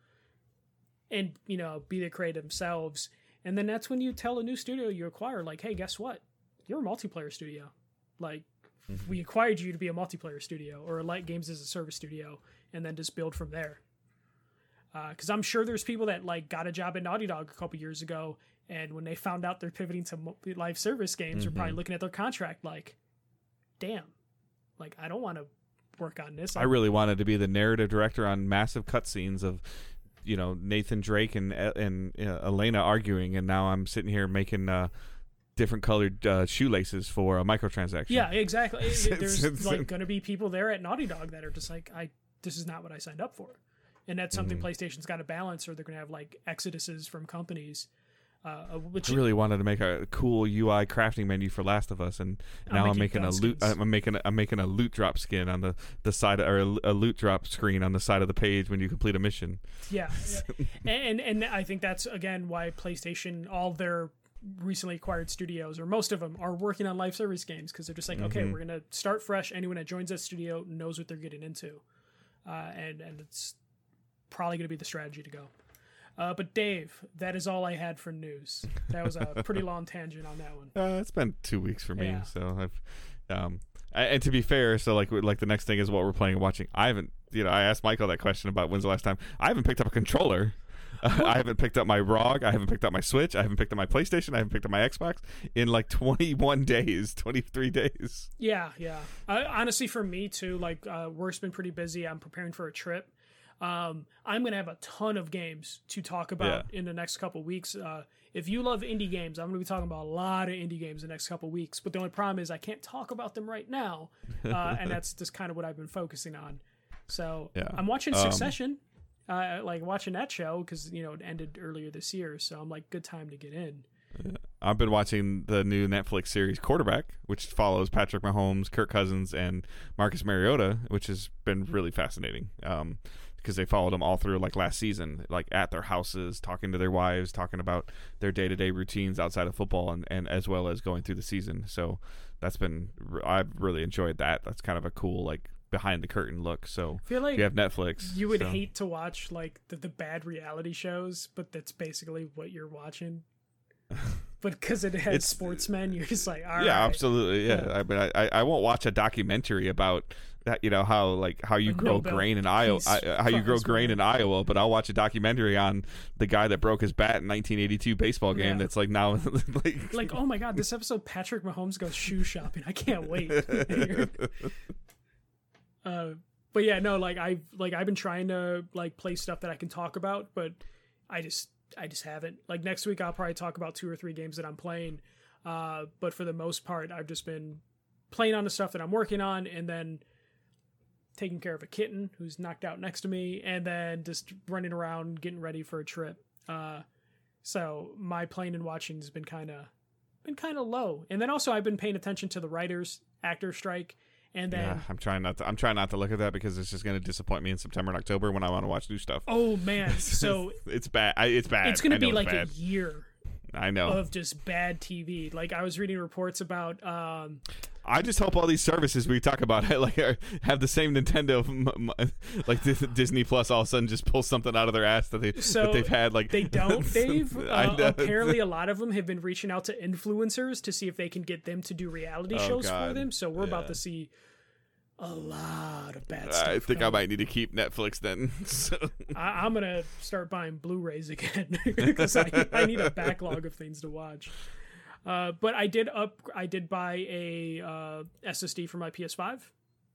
and you know be the creative themselves. And then that's when you tell a new studio you acquire, like, hey, guess what? You're a multiplayer studio. Like, Mm-hmm. we acquired you to be a multiplayer studio or a light games as a service studio, and then just build from there because I'm sure there's people that like got a job at Naughty Dog a couple years ago, and when they found out they're pivoting to live service games, are probably looking at their contract like, "Damn, like I don't want to work on this." I really wanted to be the narrative director on massive cutscenes of you know Nathan Drake and and uh, Elena arguing, and now I'm sitting here making uh, different colored uh, shoelaces for a microtransaction. yeah, exactly. (laughs) It- it- there's like going to be people there at Naughty Dog that are just like, "I this is not what I signed up for," and that's something Mhm. PlayStation's got to balance, or they're going to have like exoduses from companies. Uh, which I really wanted to make a cool UI crafting menu for Last of Us, and I'm now I'm making making a loot. skins. I'm making a, I'm making a loot drop skin on the the side or a, a loot drop screen on the side of the page when you complete a mission. Yeah, yeah. (laughs) and and I think that's again why PlayStation, all their recently acquired studios, or most of them, are working on live service games because they're just like, okay, Mhm. we're gonna start fresh. Anyone that joins that studio knows what they're getting into, uh, and and it's probably gonna be the strategy to go. Uh, but Dave, that is all I had for news. That was a (laughs) pretty long tangent on that one. Uh, it's been two weeks for me, Yeah. so I've. Um, a- and to be fair, so like like the next thing is what we're playing and watching. I haven't, you know, I asked Michael that question about when's the last time. I haven't picked up a controller. (laughs) I haven't picked up my ROG. I haven't picked up my Switch. I haven't picked up my PlayStation. I haven't picked up my Xbox in like 21 days, 23 days. Yeah, yeah. Uh, honestly, for me too, like uh, work's been pretty busy. I'm preparing for a trip. Um, I'm gonna have a ton of games to talk about in the next couple weeks. Uh, if you love indie games, I'm gonna be talking about a lot of indie games in the next couple weeks. But the only problem is I can't talk about them right now, uh, and (laughs) that's just kind of what I've been focusing on. So Yeah. I'm watching Um, Succession, uh, like watching that show because you know it ended earlier this year. So I'm like, good time to get in. I've been watching the new Netflix series Quarterback, which follows Patrick Mahomes, Kirk Cousins, and Marcus Mariota, which has been really fascinating. Um, because they followed them all through like last season, like at their houses, talking to their wives, talking about their day to day routines outside of football, and, and as well as going through the season. So that's been I've really enjoyed that. That's kind of a cool like behind the curtain look. So I feel like you have Netflix. you would so- hate to watch like the, the bad reality shows, but that's basically what you're watching. (laughs) but because it has It's- sportsmen, you're just like, all right. yeah, absolutely. Yeah, Yeah. I mean, I, I won't watch a documentary about that. You know how like how you grow grain in Iowa, I, uh, how you grow grain in. Iowa, but I'll watch a documentary on the guy that broke his bat in 1982 baseball game. Yeah. That's like now (laughs) like Like, oh my god, this episode Patrick Mahomes goes shoe shopping. I can't wait. (laughs) uh, but yeah, no, like I've like I've been trying to like play stuff that I can talk about, but I just I just haven't. Like next week I'll probably talk about two or three games that I'm playing. Uh, but for the most part, I've just been playing on the stuff that I'm working on, and then taking care of a kitten who's knocked out next to me, and then just running around getting ready for a trip. Uh, so my playing and watching has been kind of been kind of low, and then also I've been paying attention to the writers actor strike, and then yeah, I'm trying not to. I'm trying not to look at that because it's just going to disappoint me in September and October when I want to watch new stuff. oh man, (laughs) so it's bad. I, it's bad. it's gonna be like a year I know. of just bad TV. Like I was reading reports about um I just hope all these services we talk about (laughs) like are, have the same Nintendo, (laughs) m- m- like Disney Plus. All of a sudden, just pull something out of their ass that they So, that they've had. Like they don't, (laughs) Dave. I Uh, apparently, a lot of them have been reaching out to influencers to see if they can get them to do reality Oh, shows for them. So we're about to see a lot of bad stuff. I think I might need to keep Netflix then. (laughs) So, I, I'm gonna start buying Blu-rays again (laughs) because I, I need a backlog of things to watch. Uh, but I did up. I did buy a uh, SSD for my PS5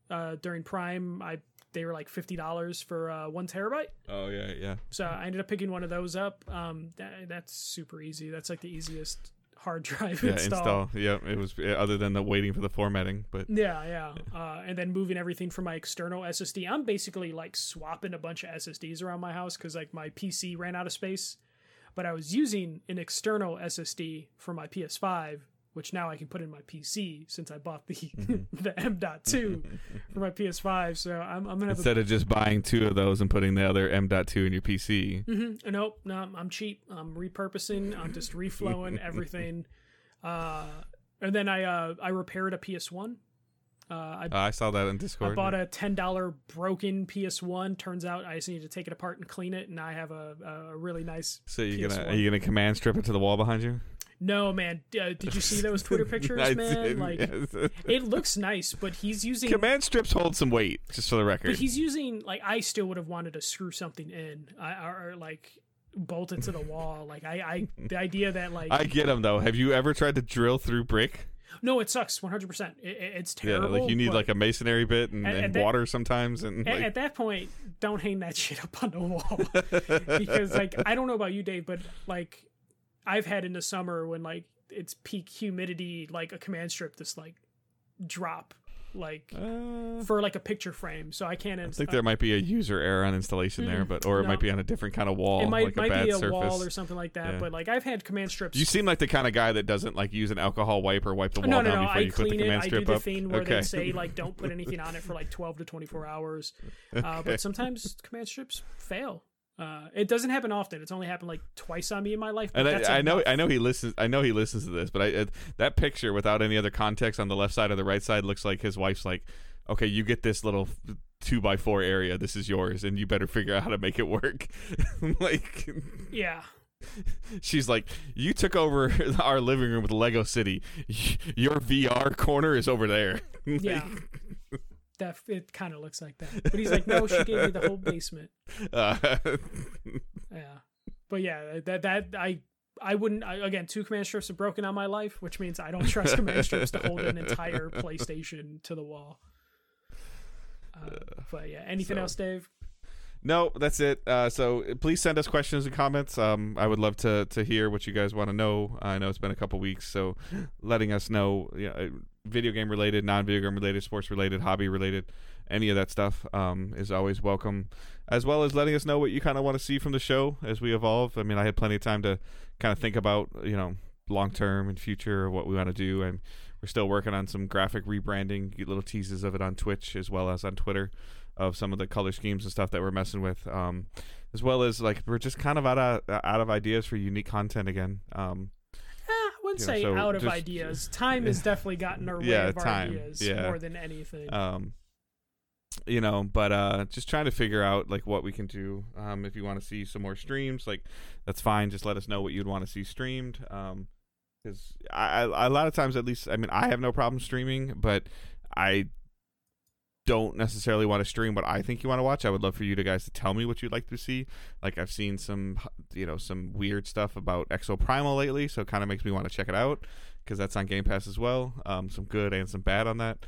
uh, during Prime. I they were like fifty dollars for uh, one terabyte. oh yeah, yeah. So I ended up picking one of those up. Um, that, that's super easy. That's like the easiest hard (laughs) drive Yeah, install. install. Yeah, it was other than the waiting for the formatting, but Yeah, yeah. Uh, and then moving everything from my external SSD. I'm basically like swapping a bunch of SSDs around my house because like my PC ran out of space. But I was using an external SSD for my PS5, which now I can put in my PC since I bought the (laughs) (laughs) the M.2 for my PS5. So I'm, I'm gonna have a instead of just buying two of those and putting the other M.2 in your PC, Mhm. Nope, no, I'm cheap. I'm repurposing. I'm just reflowing (laughs) everything. Uh, and then I uh, I repaired a PS1. Uh, I, Uh, I saw that in Discord. I bought a ten dollar broken PS1. Turns out I just need to take it apart and clean it, and I have a, a really nice. so you're gonna are you gonna command strip it to the wall behind you? No man, uh, did you see (laughs) those Twitter pictures, man? like it looks nice, but he's using. command strips hold some weight, just for the record. But he's using like I still would have wanted to screw something in, I, or, or like bolt it to the wall. Like I, I the idea that like I get them though. Have you ever tried to drill through brick? No, it sucks 100%. It, it- it's terrible. yeah, like you need like a masonry bit and, At- and at that- water sometimes, and at, like, at that point, don't hang that (laughs) shit up on the wall. (laughs) because like I don't know about you, Dave, but like I've had in the summer when like it's peak humidity, like a command strip just like drop like Uh, for like a picture frame. So I can't. I think there might be a user error on installation there, but or it no. might be on a different kind of wall, it might like a might bad be a surface. wall or something like that. Yeah. But like I've had command strips. you seem like the kind of guy that doesn't like use an alcohol wipe or wipe the wall no, no, down no. before I you put the clean it. command I do strip the up. thing where okay. they say (laughs) like don't put anything on it for like 12 to 24 hours. (laughs) Uh, but sometimes command strips fail. Uh, it doesn't happen often. It's only happened like twice on me in my life. But and that's I, I know. I know he listens. I know he listens to this, but I uh, that picture without any other context on the left side or the right side looks like his wife's like, okay, you get this little two by four area. This is yours, and you better figure out how to make it work. (laughs) like, Yeah. (laughs) she's like, you took over (laughs) our living room with Lego City. Your VR corner is over there. Yeah. That it kind of looks like that. But he's like, no, she gave me the whole basement. (laughs) uh, (laughs) Yeah. But yeah, that that I I wouldn't I, again. Two command strips have broken on my life, which means I don't trust command strips to hold an entire (laughs) PlayStation to the wall. Uh, but yeah, anything so- else, Dave? No, that's it. Uh, so please send us questions and comments. Um, I would love to to hear what you guys want to know. I know it's been a couple weeks, so (gasps) letting us know, know, uh, video game related, non video game related, sports related, hobby related, any of that stuff um, is always welcome. As well as letting us know what you kind of want to see from the show as we evolve. I mean, I had plenty of time to kind of think about, you know, long term and future what we want to do, and we're still working on some graphic rebranding, little teases of it on Twitch as well as on Twitter of some of the color schemes and stuff that we're messing with, um, as well as like we're just kind of out of out of ideas for unique content again. Um, Eh, I wouldn't You know, say so out of just- ideas. Time has definitely gotten our (laughs) way Yeah, of our ideas Yeah. more than anything. um, you know, but uh, just trying to figure out like what we can do. Um, if you want to see some more streams, like that's fine. Just let us know what you'd want to see streamed. Um, because I, I a lot of times at least I mean I have no problem streaming, but I don't necessarily want to stream what I think you want to watch. I would love for you to guys to tell me what you'd like to see. Like I've seen some, you know, some weird stuff about Exoprimal lately, so it kind of makes me want to check it out because that's on Game Pass as well. Um, some good and some bad on that.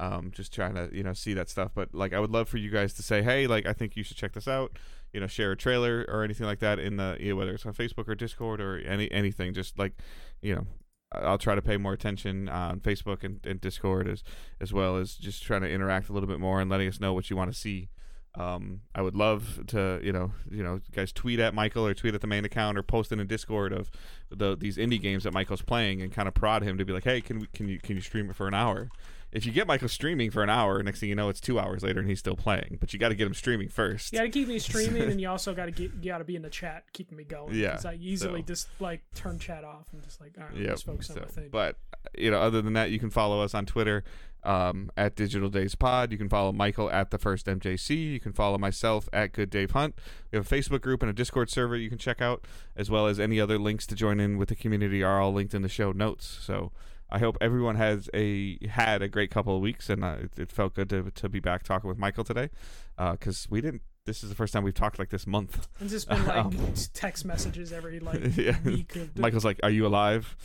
Um, just trying to you know see that stuff. But like I would love for you guys to say, hey, like I think you should check this out. You know, share a trailer or anything like that in the you know, whether it's on Facebook or Discord or any anything. Just like you know I'll try to pay more attention on Facebook and, and, Discord as as well as just trying to interact a little bit more and letting us know what you want to see. Um, I would love to, you know, you know, guys tweet at Michael or tweet at the main account or post in a Discord of the these indie games that Michael's playing and kind of prod him to be like, hey, can we, can you can you stream it for an hour? If you get Michael streaming for an hour, next thing you know, it's two hours later and he's still playing. But you got to get him streaming first. You got to keep me (laughs) streaming, and you also got to get you got to be in the chat, keeping me going. Yeah, because I easily so. just like turn chat off and just like all right, yep. just focus so, on my thing. But you know, other than that, you can follow us on Twitter um, at Digital Days Pod. You can follow Michael at the First MJC. You can follow myself at Good Dave Hunt. We have a Facebook group and a Discord server you can check out, as well as any other links to join in with the community are all linked in the show notes. So I hope everyone has a had a great couple of weeks, and uh, it, it, felt good to to be back talking with Michael today, because uh, we didn't. This is the first time we've talked like this month. It's just been (laughs) like um, text messages every like (laughs) yeah. week. Of, Michael's like, "Are you alive?"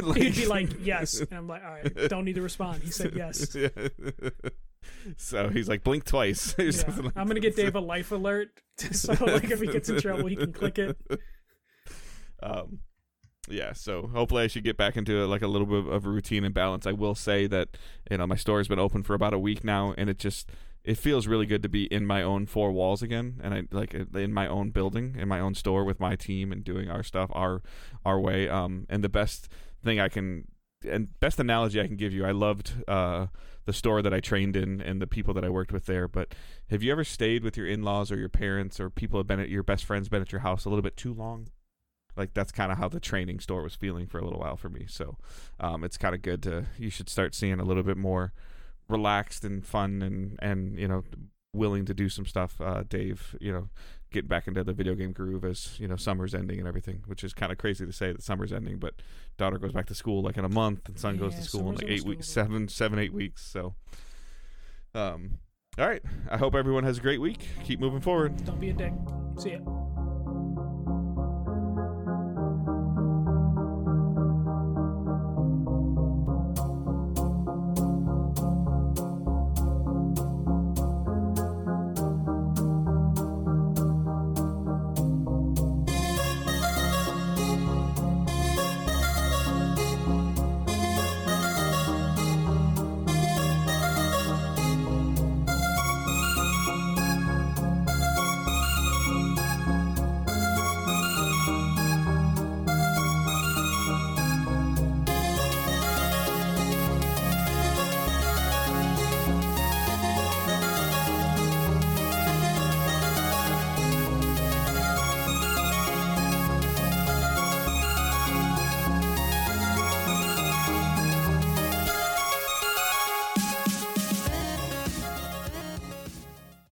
like, (laughs) He'd be like, "Yes," and I'm like, "All right, don't need to respond." He said yes. Yeah. So he's like, blink twice. yeah. I'm gonna get Dave a life alert, so like if he gets in trouble, he can click it. Um, yeah, so hopefully I should get back into like a little bit of routine and balance. I will say that you know my store has been open for about a week now, and it just it feels really good to be in my own four walls again, and I like in my own building, in my own store with my team and doing our stuff our our way. Um, and the best thing I can and best analogy I can give you, I loved uh the store that I trained in and the people that I worked with there. But have you ever stayed with your in laws or your parents or people have been at your best friends been at your house a little bit too long? Like that's kind of how the training store was feeling for a little while for me. So um, it's kind of good to you should start seeing a little bit more relaxed and fun and and you know willing to do some stuff. Uh, dave you know getting back into the video game groove as you know summer's ending and everything which is kind of crazy to say that summer's ending but daughter goes back to school like in a month and son yeah, goes to school in like eight weeks seven seven eight weeks so um all right. I hope everyone has a great week. Keep moving forward. Don't be a dick. See ya